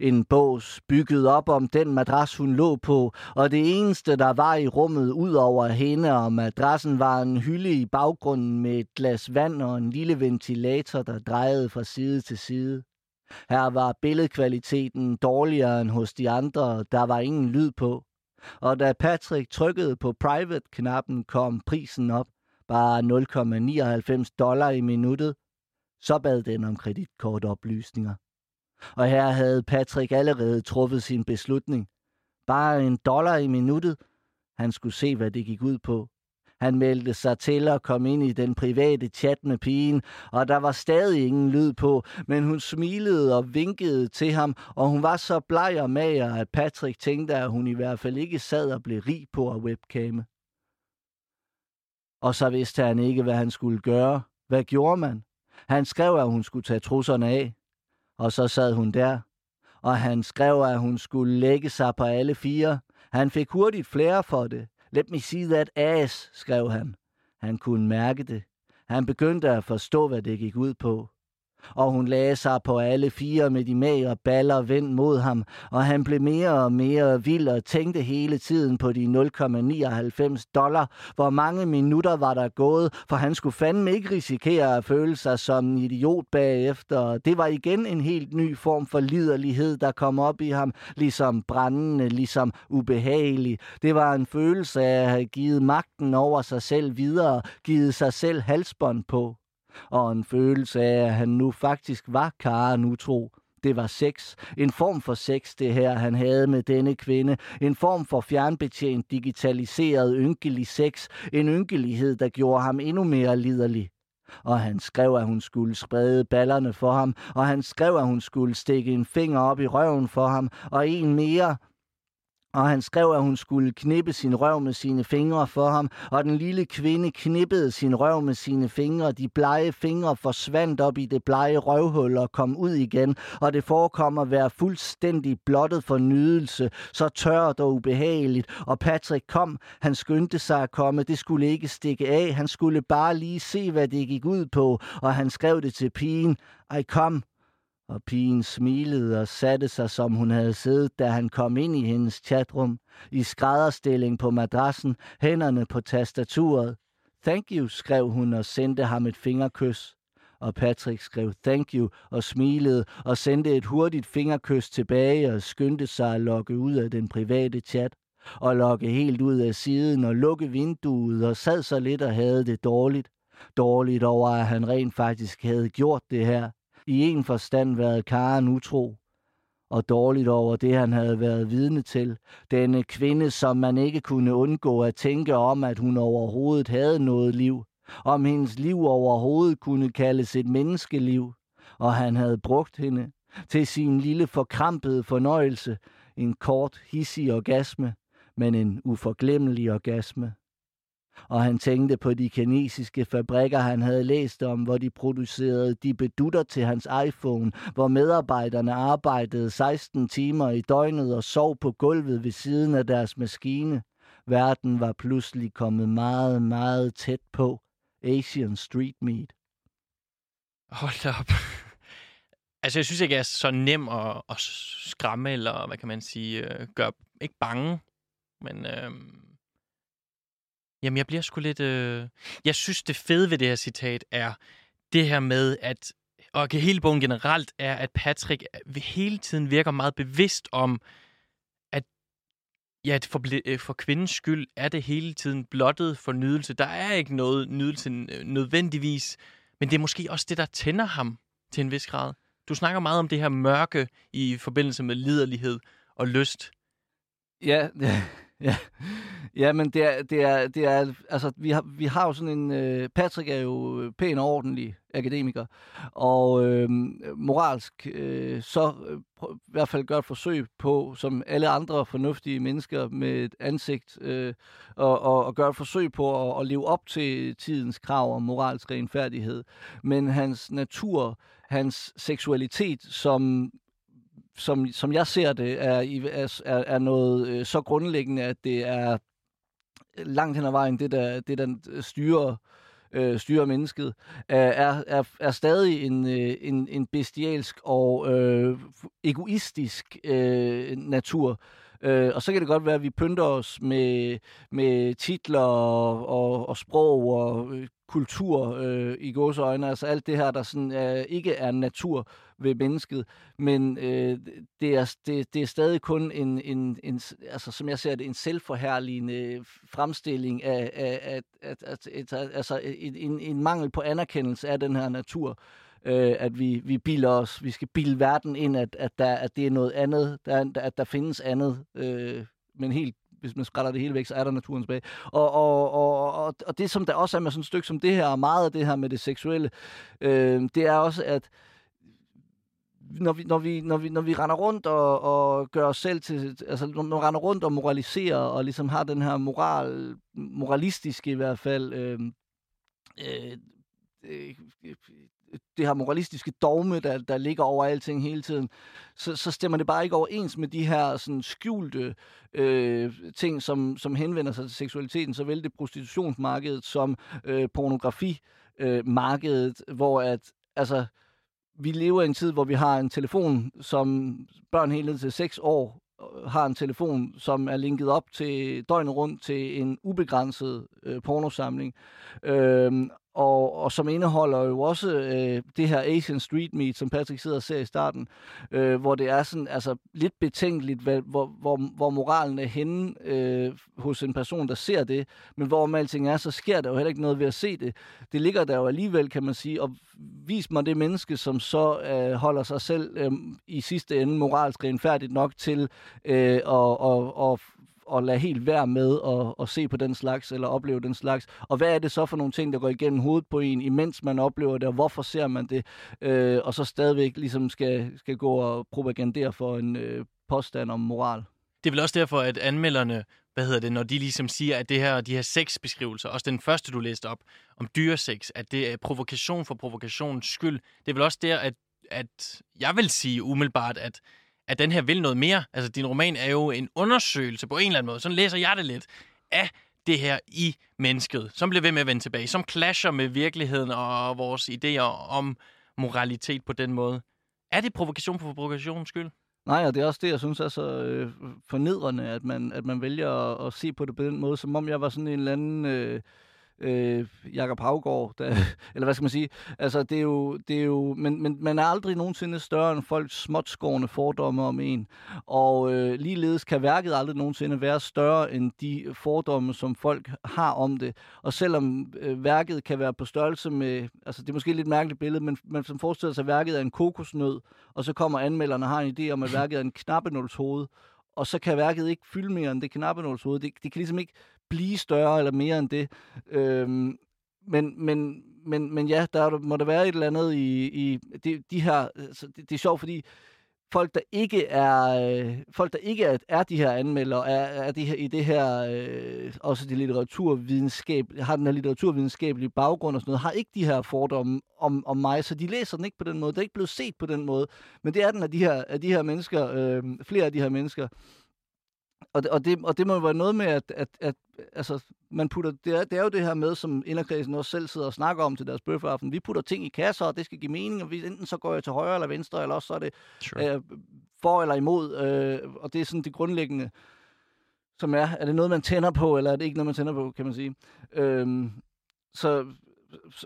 En bås bygget op om den madras, hun lå på, og det eneste, der var i rummet ud over hende og madrassen, var en hylde i baggrunden med et glas vand og en lille ventilator, der drejede fra side til side. Her var billedkvaliteten dårligere end hos de andre, der var ingen lyd på. Og da Patrick trykkede på private-knappen, kom prisen op. Bare 0,99 dollar i minuttet. Så bad den om kreditkortoplysninger. Og her havde Patrick allerede truffet sin beslutning. Bare en dollar i minuttet. Han skulle se, hvad det gik ud på. Han meldte sig til at komme ind i den private chat med pigen, og der var stadig ingen lyd på, men hun smilede og vinkede til ham, og hun var så bleg og mager, at Patrick tænkte, at hun i hvert fald ikke sad og blev rig på at webcame. Og så vidste han ikke, hvad han skulle gøre. Hvad gjorde man? Han skrev, at hun skulle tage trusserne af, og så sad hun der. Og han skrev, at hun skulle lægge sig på alle fire. Han fik hurtigt flere for det. Let me see that ass, skrev han. Han kunne mærke det. Han begyndte at forstå, hvad det gik ud på og hun lagde sig på alle fire med de magre baller vendt mod ham, og han blev mere og mere vild og tænkte hele tiden på de 0,99 dollar. Hvor mange minutter var der gået, for han skulle fandme ikke risikere at føle sig som en idiot bagefter. Det var igen en helt ny form for liderlighed, der kom op i ham, ligesom brændende, ligesom ubehagelig. Det var en følelse af at have givet magten over sig selv videre, givet sig selv halsbånd på og en følelse af, at han nu faktisk var Karen utro. Det var sex. En form for sex, det her, han havde med denne kvinde. En form for fjernbetjent, digitaliseret, ynkelig sex. En ynkelighed, der gjorde ham endnu mere liderlig. Og han skrev, at hun skulle sprede ballerne for ham, og han skrev, at hun skulle stikke en finger op i røven for ham, og en mere, og han skrev, at hun skulle knippe sin røv med sine fingre for ham, og den lille kvinde knippede sin røv med sine fingre. De blege fingre forsvandt op i det blege røvhul og kom ud igen, og det forekom at være fuldstændig blottet for nydelse, så tørt og ubehageligt. Og Patrick kom, han skyndte sig at komme, det skulle ikke stikke af, han skulle bare lige se, hvad det gik ud på, og han skrev det til pigen, I kom, og pigen smilede og satte sig, som hun havde siddet, da han kom ind i hendes chatrum, i skrædderstilling på madrassen, hænderne på tastaturet. Thank you, skrev hun og sendte ham et fingerkys. Og Patrick skrev thank you og smilede og sendte et hurtigt fingerkys tilbage og skyndte sig at logge ud af den private chat og logge helt ud af siden og lukke vinduet og sad så lidt og havde det dårligt. Dårligt over, at han rent faktisk havde gjort det her i en forstand været Karen utro, og dårligt over det, han havde været vidne til. Denne kvinde, som man ikke kunne undgå at tænke om, at hun overhovedet havde noget liv. Om hendes liv overhovedet kunne kaldes et menneskeliv. Og han havde brugt hende til sin lille forkrampede fornøjelse. En kort, hissig orgasme, men en uforglemmelig orgasme og han tænkte på de kinesiske fabrikker, han havde læst om, hvor de producerede de bedutter til hans iPhone, hvor medarbejderne arbejdede 16 timer i døgnet og sov på gulvet ved siden af deres maskine. Verden var pludselig kommet meget, meget tæt på. Asian Street Meat. Hold op. Altså, jeg synes ikke, jeg er så nem at, at skræmme, eller hvad kan man sige, øh, gøre, ikke bange, men Øh Jamen, jeg bliver sgu lidt... Øh... Jeg synes, det fede ved det her citat er det her med, at... Og hele bogen generelt er, at Patrick øh, hele tiden virker meget bevidst om, at ja, for, øh, for kvindens skyld er det hele tiden blottet for nydelse. Der er ikke noget nydelse øh, nødvendigvis, men det er måske også det, der tænder ham til en vis grad. Du snakker meget om det her mørke i forbindelse med liderlighed og lyst. Ja, Ja, ja men det er, det er, det er, altså, vi har, vi har jo sådan en, øh, Patrick er jo øh, pæn og ordentlig akademiker, og øh, moralsk øh, så øh, prøv, i hvert fald gør et forsøg på, som alle andre fornuftige mennesker med et ansigt, øh, og, og, og gør et forsøg på at, at leve op til tidens krav om moralsk renfærdighed. Men hans natur, hans seksualitet, som som, som jeg ser det, er, er, er noget øh, så grundlæggende, at det er langt hen ad vejen det, der, det, der styrer, øh, styrer mennesket, er, er, er stadig en, øh, en, en bestialsk og øh, egoistisk øh, natur. Øh, Øh, og så kan det godt være, at vi pynter os med, med titler og, og, og sprog og øh, kultur øh, i gåseøjne, Altså alt det her, der sådan, øh, ikke er natur ved mennesket. Men øh, det, er, det, det er stadig kun en, en, en, altså, som jeg ser det, en selvforherligende fremstilling af, af, af, af, af, af altså en, en mangel på anerkendelse af den her natur øh, øh, at vi, vi biler os, vi skal bilde verden ind, at, at, der, at det er noget andet, der, at der findes andet, øh, men helt hvis man skræller det hele væk, så er der naturen tilbage. Og, og, og, og, og det, som der også er med sådan et stykke som det her, og meget af det her med det seksuelle, øh, det er også, at når vi, når vi, når vi, når vi render rundt og, og gør os selv til, altså når vi render rundt og moraliserer, og ligesom har den her moral, moralistiske i hvert fald, øh, øh, øh, det her moralistiske dogme, der, der ligger over alting hele tiden, så, så stemmer det bare ikke overens med de her sådan, skjulte øh, ting, som, som henvender sig til seksualiteten, såvel det prostitutionsmarkedet som øh, pornografimarkedet, øh, hvor at, altså, vi lever i en tid, hvor vi har en telefon, som børn helt ned til 6 år øh, har en telefon, som er linket op til døgnet rundt til en ubegrænset øh, pornosamling. Øhm, og, og som indeholder jo også øh, det her Asian Street Meat, som Patrick sidder og ser i starten, øh, hvor det er sådan altså lidt betænkeligt, hvad, hvor, hvor, hvor moralen er henne øh, hos en person, der ser det, men hvor alting er, så sker der jo heller ikke noget ved at se det. Det ligger der jo alligevel, kan man sige, og vis mig det menneske, som så øh, holder sig selv øh, i sidste ende moralsk renfærdigt nok til øh, at, at, at at lade helt være med at, at se på den slags, eller opleve den slags. Og hvad er det så for nogle ting, der går igennem hovedet på en, imens man oplever det, og hvorfor ser man det, øh, og så stadigvæk ligesom skal, skal gå og propagandere for en øh, påstand om moral. Det er vel også derfor, at anmelderne, hvad hedder det, når de ligesom siger, at det her, de her sexbeskrivelser, også den første, du læste op, om dyresex, at det er provokation for provokationens skyld. Det er vel også der, at, at jeg vil sige umiddelbart, at at den her vil noget mere. Altså, din roman er jo en undersøgelse på en eller anden måde. Sådan læser jeg det lidt af det her i mennesket, som bliver ved med at vende tilbage, som clasher med virkeligheden og vores idéer om moralitet på den måde. Er det provokation for provokationens skyld? Nej, og det er også det, jeg synes er så øh, fornedrende, at man, at man vælger at, at se på det på den måde, som om jeg var sådan en eller anden... Øh, øh, Jakob Havgård, der, eller hvad skal man sige? Altså, det er jo, det er jo men, men man er aldrig nogensinde større end folks småtskårende fordomme om en. Og øh, ligeledes kan værket aldrig nogensinde være større end de fordomme, som folk har om det. Og selvom øh, værket kan være på størrelse med, altså det er måske et lidt mærkeligt billede, men man som forestiller sig, at værket er en kokosnød, og så kommer anmelderne og har en idé om, at værket er en knappenålshoved, og så kan værket ikke fylde mere end det knappenålshoved. Det, det kan ligesom ikke blive større eller mere end det. Øhm, men, men, men, men ja, der må der være et eller andet i, i de, de her... Altså, det, det er sjovt, fordi folk, der ikke er, øh, folk, der ikke er, er de her anmeldere, er, er de her, i det her, øh, også det litteraturvidenskab, har den her litteraturvidenskabelige baggrund og sådan noget, har ikke de her fordomme om, om mig, så de læser den ikke på den måde. Det er ikke blevet set på den måde. Men det er den af de her, af de her mennesker, øh, flere af de her mennesker, og, det, og, det, og det må jo være noget med, at, at, at altså, man putter, det, er, det er jo det her med, som inderkredsen også selv sidder og snakker om til deres bøfferaften. Vi putter ting i kasser, og det skal give mening, og vi, enten så går jeg til højre eller venstre, eller også så er det sure. øh, for eller imod. Øh, og det er sådan det grundlæggende, som er, er det noget, man tænder på, eller er det ikke noget, man tænder på, kan man sige. Øh, så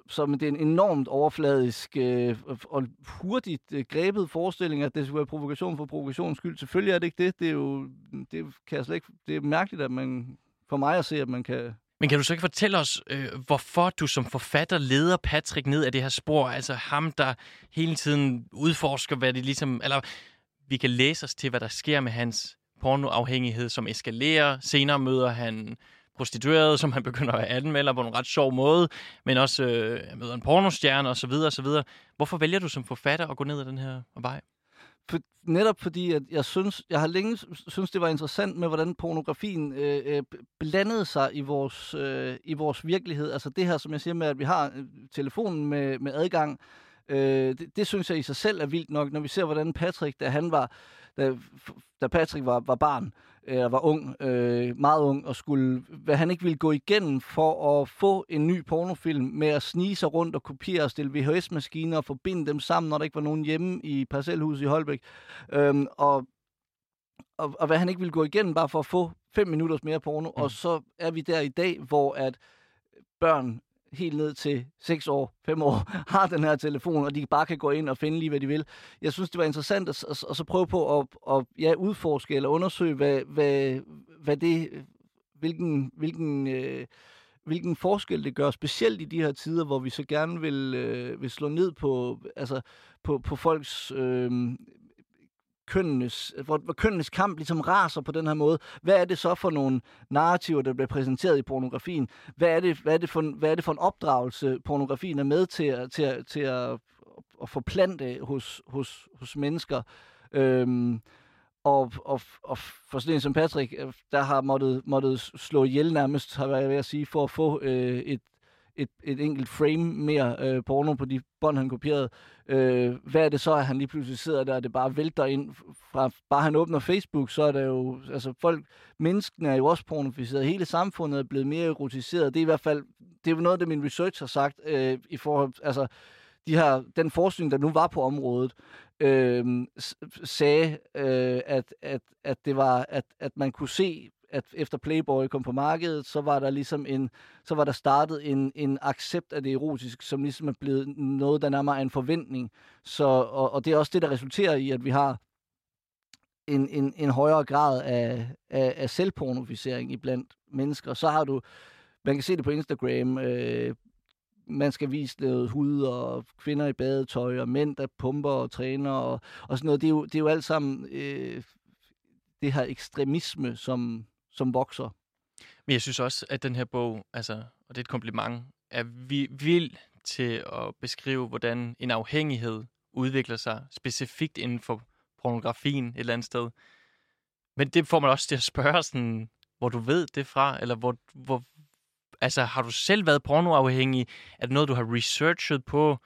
som det er en enormt overfladisk øh, og hurtigt øh, grebet forestilling, at det skulle være provokation for provokations skyld. Selvfølgelig er det ikke det. Det er jo det kan jeg slet ikke, det er mærkeligt, at man for mig at se, at man kan men kan du så ikke fortælle os, øh, hvorfor du som forfatter leder Patrick ned af det her spor? Altså ham, der hele tiden udforsker, hvad det ligesom... Eller vi kan læse os til, hvad der sker med hans pornoafhængighed, som eskalerer. Senere møder han prostituerede, som han begynder at anmelde på en ret sjov måde, men også øh, møder en pornostjerne og så videre og så videre. Hvorfor vælger du som forfatter at gå ned ad den her vej? For, netop fordi, at jeg synes, jeg har længe synes, det var interessant med, hvordan pornografien øh, øh, blandede sig i vores, øh, i vores virkelighed. Altså det her, som jeg siger med, at vi har øh, telefonen med, med adgang, øh, det, det synes jeg i sig selv er vildt nok, når vi ser, hvordan Patrick, da han var, da, da Patrick var, var barn, øh, var ung, øh, meget ung, og skulle, hvad han ikke ville gå igennem for at få en ny pornofilm med at snige sig rundt og kopiere og stille VHS-maskiner og forbinde dem sammen, når der ikke var nogen hjemme i parcelhuset i Holbæk. Øh, og, og, og hvad han ikke ville gå igennem bare for at få fem minutters mere porno. Mm. Og så er vi der i dag, hvor at børn helt ned til 6 år, 5 år, har den her telefon, og de bare kan gå ind og finde lige, hvad de vil. Jeg synes, det var interessant at, at, at så prøve på at, at ja, udforske eller undersøge, hvad, hvad, hvad det, hvilken, hvilken, øh, hvilken forskel det gør, specielt i de her tider, hvor vi så gerne vil, øh, vil slå ned på, altså, på, på folks øh, kønnenes, hvor, hvor kønnenes kamp ligesom raser på den her måde. Hvad er det så for nogle narrativer, der bliver præsenteret i pornografien? Hvad er det, hvad er det, for, hvad er det for en opdragelse, pornografien er med til, at, til, at, til at, at forplante hos, hos, hos mennesker? Øhm, og, og, og for sådan en som Patrick, øh, der har måttet, måttet slå ihjel nærmest, har jeg ved at sige, for at få øh, et, et, et enkelt frame mere øh, porno på de bånd, han kopierede. Øh, hvad er det så, at han lige pludselig sidder der, og det bare vælter ind fra, bare han åbner Facebook, så er der jo, altså folk, menneskene er jo også pornoficeret, hele samfundet er blevet mere erotiseret, det er i hvert fald, det er jo noget, det min research har sagt, øh, i forhold, altså, de her, den forskning, der nu var på området, øh, sagde, øh, at, at, at, det var, at, at man kunne se at efter Playboy kom på markedet, så var der ligesom en, så var der startet en, en accept af det erotiske, som ligesom er blevet noget, der nærmere er en forventning. Så, og, og det er også det, der resulterer i, at vi har en, en, en højere grad af, af, af selvpornoficering iblandt mennesker. Så har du, man kan se det på Instagram, øh, man skal vise noget hud, og kvinder i badetøj, og mænd, der pumper og træner, og, og sådan noget. Det er jo, det er jo alt sammen øh, det her ekstremisme, som som vokser. Men jeg synes også, at den her bog, altså, og det er et kompliment, er vi vild til at beskrive, hvordan en afhængighed udvikler sig specifikt inden for pornografien et eller andet sted. Men det får man også til at spørge sådan, hvor du ved det fra, eller hvor, hvor altså, har du selv været pornoafhængig? Er det noget, du har researchet på?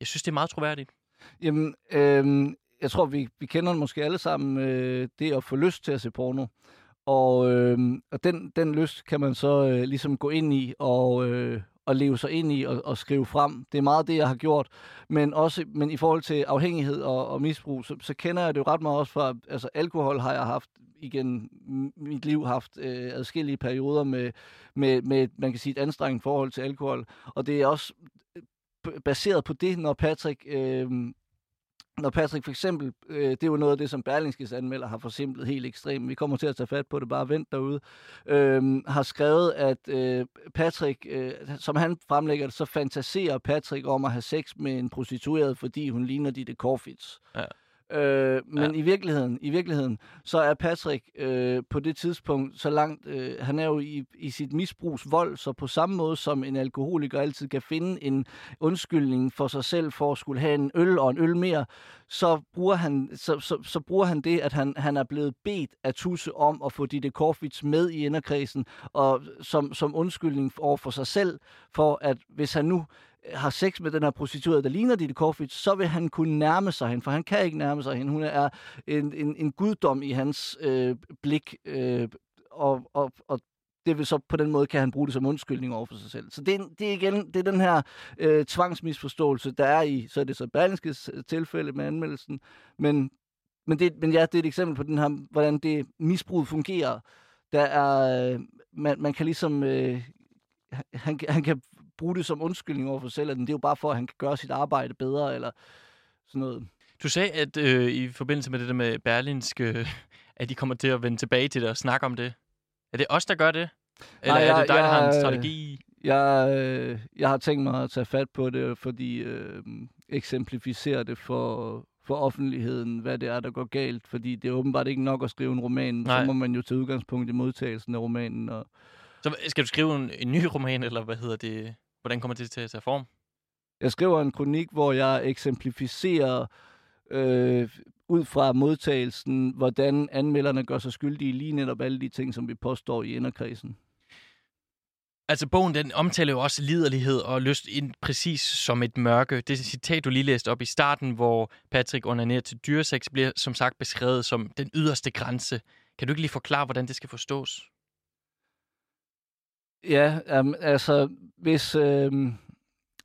Jeg synes, det er meget troværdigt. Jamen, øh, jeg tror, vi, vi kender måske alle sammen øh, det at få lyst til at se porno. Og, øh, og den, den lyst kan man så øh, ligesom gå ind i og, øh, og leve sig ind i og, og skrive frem. Det er meget det, jeg har gjort. Men også men i forhold til afhængighed og, og misbrug, så, så kender jeg det jo ret meget også fra, altså alkohol har jeg haft igen mit liv haft øh, adskillige perioder med, med, med, man kan sige, et anstrengt forhold til alkohol. Og det er også øh, baseret på det, når Patrick øh, når Patrick for eksempel, øh, det er jo noget af det, som Berlingskes anmelder har forsimplet helt ekstremt, vi kommer til at tage fat på det, bare vent derude, øh, har skrevet, at øh, Patrick, øh, som han fremlægger det, så fantaserer Patrick om at have sex med en prostitueret, fordi hun ligner Ditte Korfits. Ja. Øh, men ja. i virkeligheden, i virkeligheden, så er Patrick øh, på det tidspunkt så langt, øh, han er jo i, i sit misbrugsvold, så på samme måde som en alkoholiker altid kan finde en undskyldning for sig selv for at skulle have en øl og en øl mere, så bruger han, så, så, så bruger han det, at han, han er blevet bedt af Tusse om at få Ditte Korfits med i inderkredsen, og som, som undskyldning over for sig selv, for at hvis han nu har sex med den her prostituerede, der ligner Ditte Korfitz, så vil han kunne nærme sig hende, for han kan ikke nærme sig hende. Hun er en, en, en guddom i hans øh, blik, øh, og, og, og det vil så på den måde kan han bruge det som undskyldning over for sig selv. Så det, det er igen det er den her øh, tvangsmisforståelse, der er i, så er det så Berlingskes øh, tilfælde med anmeldelsen, men, men, det, men ja, det er et eksempel på den her, hvordan det misbrug fungerer. Der er, øh, man, man kan ligesom, øh, han, han kan bruge det som undskyldning over for selv, at det er jo bare for, at han kan gøre sit arbejde bedre, eller sådan noget. Du sagde, at øh, i forbindelse med det der med Berlinske, at de kommer til at vende tilbage til det og snakke om det. Er det os, der gør det? Eller Nej, jeg, er det dig, jeg, der har en strategi? Jeg, øh, jeg har tænkt mig at tage fat på det, fordi øh, eksemplificere det for, for offentligheden, hvad det er, der går galt. Fordi det er åbenbart ikke nok at skrive en roman. Nej. Så må man jo tage udgangspunkt i modtagelsen af romanen. Og... Så skal du skrive en, en ny roman, eller hvad hedder det? Hvordan kommer det til at tage form? Jeg skriver en kronik, hvor jeg eksemplificerer øh, ud fra modtagelsen, hvordan anmelderne gør sig skyldige lige netop alle de ting, som vi påstår i inderkredsen. Altså bogen, den omtaler jo også liderlighed og lyst ind præcis som et mørke. Det citat, du lige læste op i starten, hvor Patrick onanerer til dyresex, bliver som sagt beskrevet som den yderste grænse. Kan du ikke lige forklare, hvordan det skal forstås? Ja, um, altså, hvis, øh,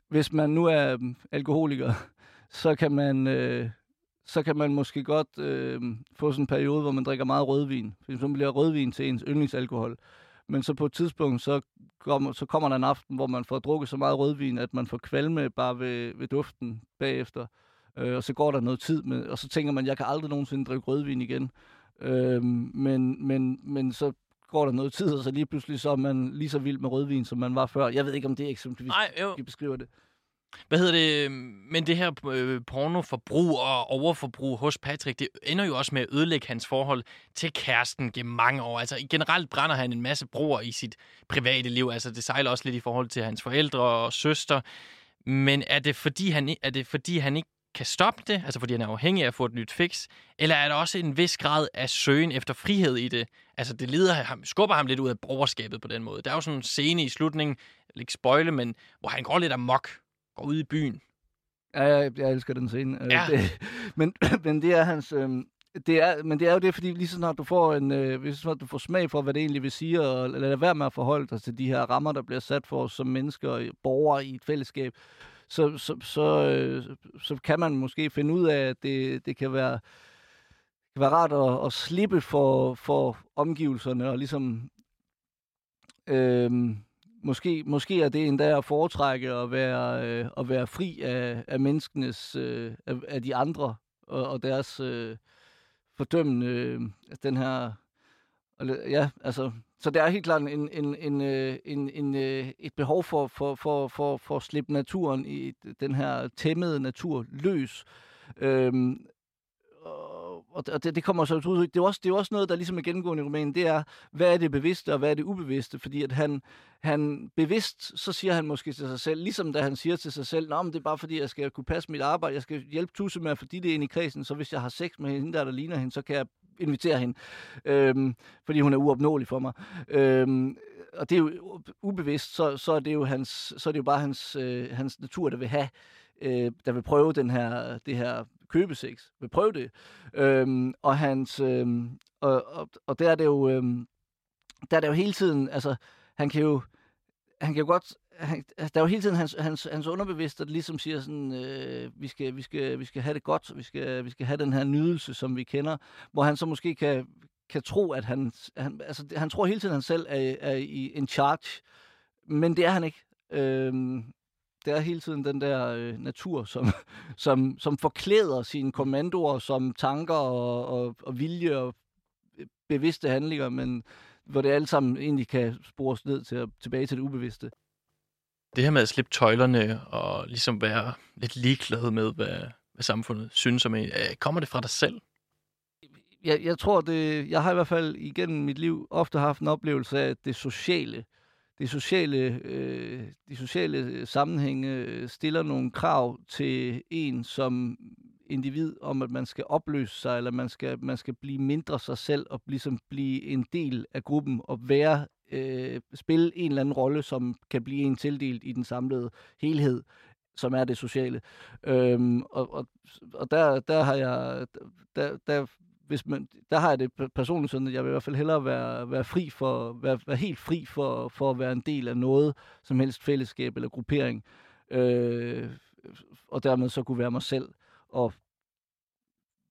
hvis man nu er um, alkoholiker, så kan man, øh, så kan man måske godt øh, få sådan en periode, hvor man drikker meget rødvin. Fordi så bliver rødvin til ens yndlingsalkohol. Men så på et tidspunkt, så kommer, så kommer der en aften, hvor man får drukket så meget rødvin, at man får kvalme bare ved, ved duften bagefter. Øh, og så går der noget tid, med, og så tænker man, jeg kan aldrig nogensinde drikke rødvin igen. Øh, men, men, men så går der noget tid, og så lige pludselig så er man lige så vild med rødvin, som man var før. Jeg ved ikke, om det er eksempelvis, vi beskriver det. Hvad hedder det? Men det her øh, pornoforbrug og overforbrug hos Patrick, det ender jo også med at ødelægge hans forhold til kæresten gennem mange år. Altså generelt brænder han en masse broer i sit private liv. Altså det sejler også lidt i forhold til hans forældre og søster. Men er det fordi han, er det fordi, han ikke kan stoppe det, altså fordi han er afhængig af at få et nyt fix, eller er der også en vis grad af søgen efter frihed i det? Altså det leder ham, skubber ham lidt ud af borgerskabet på den måde. Der er jo sådan en scene i slutningen, ikke spoile, men hvor han går lidt amok, går ud i byen. Ja, jeg, jeg elsker den scene. Øh, ja. Det, men, men det er hans... Øh, det er, men det er jo det, fordi lige så snart du får en, øh, hvis snart du får smag for, hvad det egentlig vil sige, og lade være med at forholde dig til de her rammer, der bliver sat for os som mennesker og borgere i et fællesskab, så, så, så, øh, så kan man måske finde ud af, at det, det kan være, det kan være rart at, at slippe for, for omgivelserne og ligesom øhm, måske, måske er det endda at foretrække at være, øh, at være fri af, af menneskenes, øh, af, af de andre og, og deres øh, fordømmende, øh, altså den her, ja, altså så der er helt klart en, en, en, øh, en, en, en, et behov for, for, for, for, for at slippe naturen i den her tæmmede natur løs. Øhm, og det, det kommer så til udtryk. Det er, også, det er også noget, der ligesom er gennemgående i romanen. Det er, hvad er det bevidste, og hvad er det ubevidste? Fordi at han, han bevidst, så siger han måske til sig selv, ligesom da han siger til sig selv, Nå, men det er bare fordi, jeg skal kunne passe mit arbejde, jeg skal hjælpe Tusse med at få det ind i kredsen, så hvis jeg har sex med hende der, der ligner hende, så kan jeg invitere hende, øhm, fordi hun er uopnåelig for mig. Øhm, og det er jo ubevidst, så, så, er det jo hans, så er det jo bare hans, øh, hans natur, der vil have, øh, der vil prøve den her, det her købesex, vil prøve det. Øhm, og hans, øhm, og, og, og der er det jo, øhm, der er det jo hele tiden, altså, han kan jo, han kan jo godt, han, altså, der er jo hele tiden hans, hans, hans underbevidste, der ligesom siger sådan, øh, vi, skal, vi, skal, vi skal have det godt, vi skal, vi skal have den her nydelse, som vi kender, hvor han så måske kan, kan tro, at han, han, altså, han tror hele tiden, at han selv er, er i en charge, men det er han ikke. Øh, det er hele tiden den der øh, natur, som, som, som forklæder sine kommandoer som tanker og, og, og vilje og øh, bevidste handlinger, men hvor det alt sammen egentlig kan spores ned til, tilbage til det ubevidste. Det her med at slippe tøjlerne og ligesom være lidt ligeglad med, hvad, hvad samfundet synes om en, øh, kommer det fra dig selv? Jeg, jeg tror, det, jeg har i hvert fald igennem mit liv ofte haft en oplevelse af, at det sociale, det sociale, øh, de sociale sammenhænge øh, stiller nogle krav til en som individ om, at man skal opløse sig, eller man skal, man skal blive mindre sig selv, og ligesom blive en del af gruppen, og være, øh, spille en eller anden rolle, som kan blive en tildelt i den samlede helhed, som er det sociale. Øhm, og og, og der, der har jeg, der, der hvis man, der har jeg det personligt sådan, at jeg vil i hvert fald hellere være, være fri for, være, være helt fri for, for at være en del af noget, som helst fællesskab eller gruppering, øh, og dermed så kunne være mig selv, og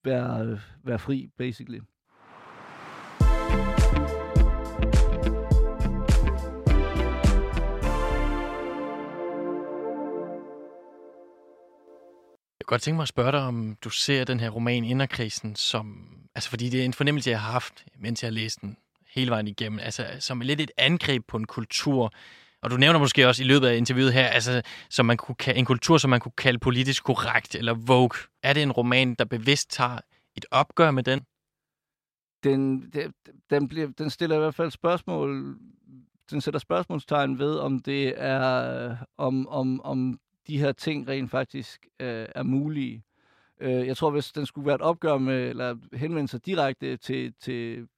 være, være fri, basically. Jeg kunne godt tænke mig at spørge dig, om du ser den her roman Inderkrisen som... Altså, fordi det er en fornemmelse, jeg har haft, mens jeg har læst den hele vejen igennem. Altså, som lidt et angreb på en kultur. Og du nævner måske også i løbet af interviewet her, altså, som man kunne, en kultur, som man kunne kalde politisk korrekt eller vogue. Er det en roman, der bevidst tager et opgør med den? Den, den, bliver, den stiller i hvert fald spørgsmål, den sætter spørgsmålstegn ved, om det er, om, om, om de her ting rent faktisk øh, er mulige. Øh, jeg tror, hvis den skulle være et opgør med, eller henvende sig direkte til, til,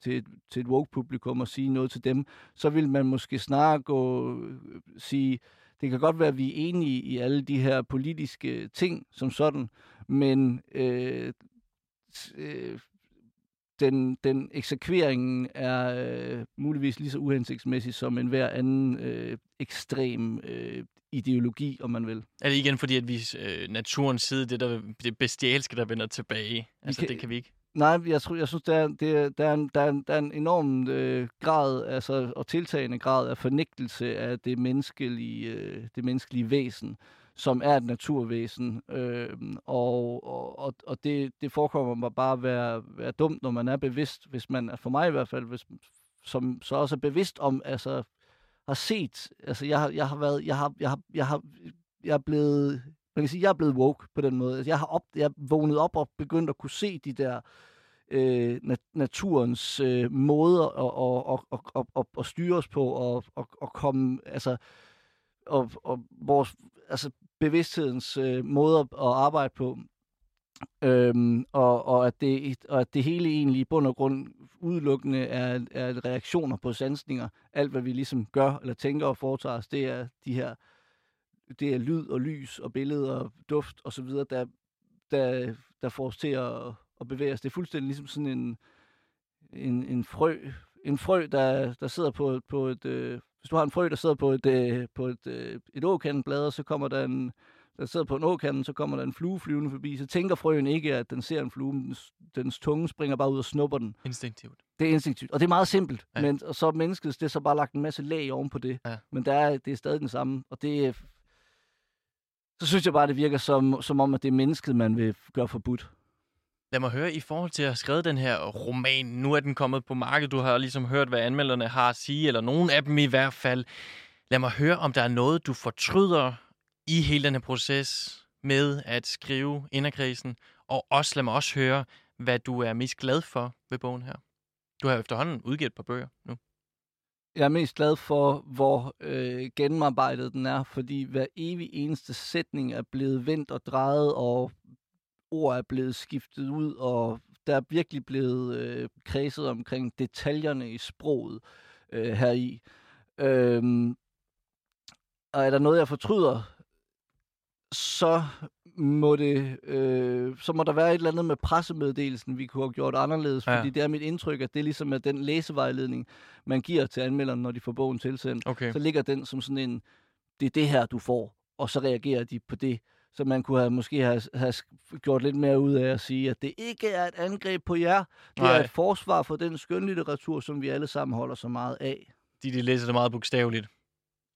til, til et woke-publikum og sige noget til dem, så vil man måske snarere gå øh, sige, det kan godt være, at vi er enige i alle de her politiske ting som sådan, men øh, øh, den, den eksekveringen er øh, muligvis lige så uhensigtsmæssig som en hver anden øh, ekstrem øh, ideologi, om man vil. Er det igen fordi, at vi øh, naturens side, det, der, det bestialske, der vender tilbage? Altså, kan, det kan vi ikke? Nej, jeg, tror, jeg synes, der er, det, der er, en, der er, en, der er en enorm øh, grad, altså, og tiltagende grad af fornægtelse af det menneskelige, øh, det menneskelige væsen, som er et naturvæsen. Øh, og og, og det, det forekommer mig bare at være, være dumt, når man er bevidst, hvis man, for mig i hvert fald, hvis, som så også er bevidst om, altså har set, altså jeg har, jeg har været, jeg har, jeg har, jeg har, jeg er blevet, man kan sige, jeg er blevet woke på den måde. Altså, jeg har op, jeg er vågnet op og begyndt at kunne se de der øh, nat- naturens øh, måder at, at, at, at, at, at styre os på og at, at komme, altså, og, og vores, altså bevidsthedens øh, måde at arbejde på. Øhm, og, og, at det, og at det hele egentlig i bund og grund udelukkende er, er reaktioner på sansninger. Alt, hvad vi ligesom gør eller tænker og foretager os, det er de her det er lyd og lys og billeder og duft og så videre, der, der, der får os til at, at bevæge os. Det er fuldstændig ligesom sådan en, en, en frø, en frø, der, der sidder på, på et... Øh, hvis du har en frø, der sidder på et, øh, på et, øh, et åkandblad, så kommer der en, der sidder på en åkanden, så kommer der en flue flyvende forbi, så tænker frøen ikke, at den ser en flue, dens, dens tunge springer bare ud og snupper den. Instinktivt. Det er instinktivt, og det er meget simpelt, ja. men og så er mennesket, det er så bare lagt en masse lag oven på det, ja. men der er, det er stadig den samme, og det så synes jeg bare, det virker som, som om, at det er mennesket, man vil gøre forbudt. Lad mig høre, i forhold til at have skrevet den her roman, nu er den kommet på markedet, du har ligesom hørt, hvad anmelderne har at sige, eller nogen af dem i hvert fald. Lad mig høre, om der er noget, du fortryder i hele den her proces med at skrive inderkrisen, og også lad mig også høre, hvad du er mest glad for ved bogen her. Du har efterhånden udgivet et par bøger nu. Jeg er mest glad for, hvor øh, gennemarbejdet den er, fordi hver evig eneste sætning er blevet vendt og drejet, og ord er blevet skiftet ud, og der er virkelig blevet øh, kredset omkring detaljerne i sproget øh, heri. Øhm, og er der noget, jeg fortryder, så må det, øh, så må der være et eller andet med pressemeddelelsen, vi kunne have gjort anderledes, Ja. fordi det er mit indtryk, at det er ligesom at den læsevejledning, man giver til anmelderne, når de får bogen tilsendt, Okay. så ligger den som sådan en, det er det her, du får, og så reagerer de på det. Så man kunne have, måske have, have gjort lidt mere ud af at sige, at det ikke er et angreb på jer, det Nej. er et forsvar for den skønlitteratur, som vi alle sammen holder så meget af. De, de læser det meget bogstaveligt.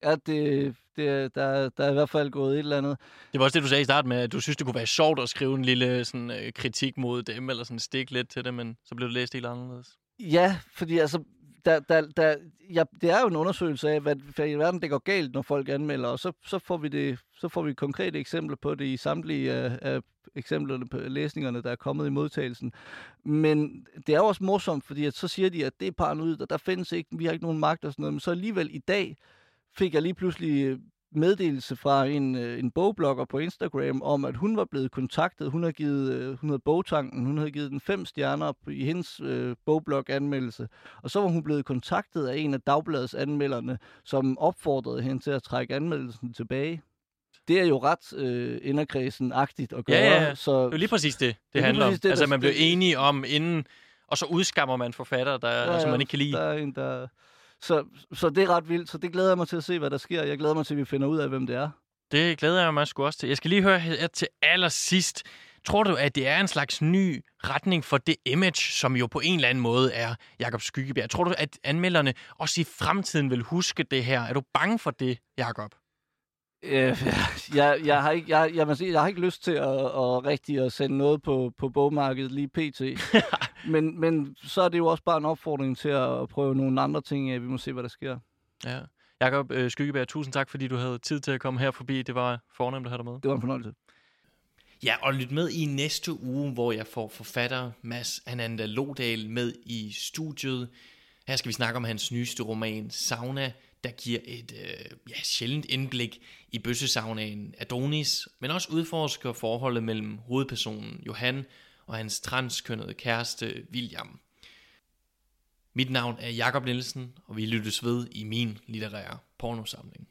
Ja, det, det, der, der er i hvert fald gået et eller andet. Det var også det, du sagde i starten med, at du synes, det kunne være sjovt at skrive en lille sådan, øh, kritik mod dem, eller sådan stik lidt til det, men så blev det læst helt anderledes. Ja, fordi altså, der, der, der, ja, det er jo en undersøgelse af, hvad, hvad i verden det går galt, når folk anmelder, og så, så, får vi det, så får vi konkrete eksempler på det i samtlige af, af eksemplerne på læsningerne, der er kommet i modtagelsen. Men det er jo også morsomt, fordi at så siger de, at det er paranoid, og der findes ikke, vi har ikke nogen magt og sådan noget, men så alligevel i dag fik jeg lige pludselig øh, meddelelse fra en, øh, en bogblogger på Instagram om, at hun var blevet kontaktet. Hun har givet, øh, hun hedder Bogtanken, hun havde givet den fem stjerner på- i hendes øh, bogblog-anmeldelse. Og så var hun blevet kontaktet af en af Dagbladets anmelderne, som opfordrede hende til at trække anmeldelsen tilbage. Det er jo ret øh, inderkredsen-agtigt at gøre. Ja, ja, ja. Så, Det er lige præcis det, det, handler om. det, altså, man bliver enige om inden, og så udskammer man forfattere, der, ja, som man ikke kan lide. Der er en, der... Så, så det er ret vildt, så det glæder jeg mig til at se, hvad der sker. Jeg glæder mig til, at vi finder ud af, hvem det er. Det glæder jeg mig sgu også til. Jeg skal lige høre her til allersidst. Tror du, at det er en slags ny retning for det image, som jo på en eller anden måde er Jakob Skyggebjerg? Tror du, at anmelderne også i fremtiden vil huske det her? Er du bange for det, Jakob? Øh, jeg, jeg, har ikke, jeg, jeg, må sige, jeg har ikke lyst til at, at rigtig at sende noget på, på bogmarkedet lige pt. men, men så er det jo også bare en opfordring til at prøve nogle andre ting af. Vi må se, hvad der sker. Ja. Jakob øh, Skyggebjerg, tusind tak, fordi du havde tid til at komme her forbi. Det var fornemt at have dig med. Det var en fornøjelse. Ja, og lyt med i næste uge, hvor jeg får forfatter Mads Ananda Lodal med i studiet. Her skal vi snakke om hans nyeste roman, Sauna, der giver et øh, ja, sjældent indblik i bøssesavnaen Adonis, men også udforsker forholdet mellem hovedpersonen Johan og hans transkønnede kæreste William. Mit navn er Jakob Nielsen, og vi lyttes ved i min litterære pornosamling.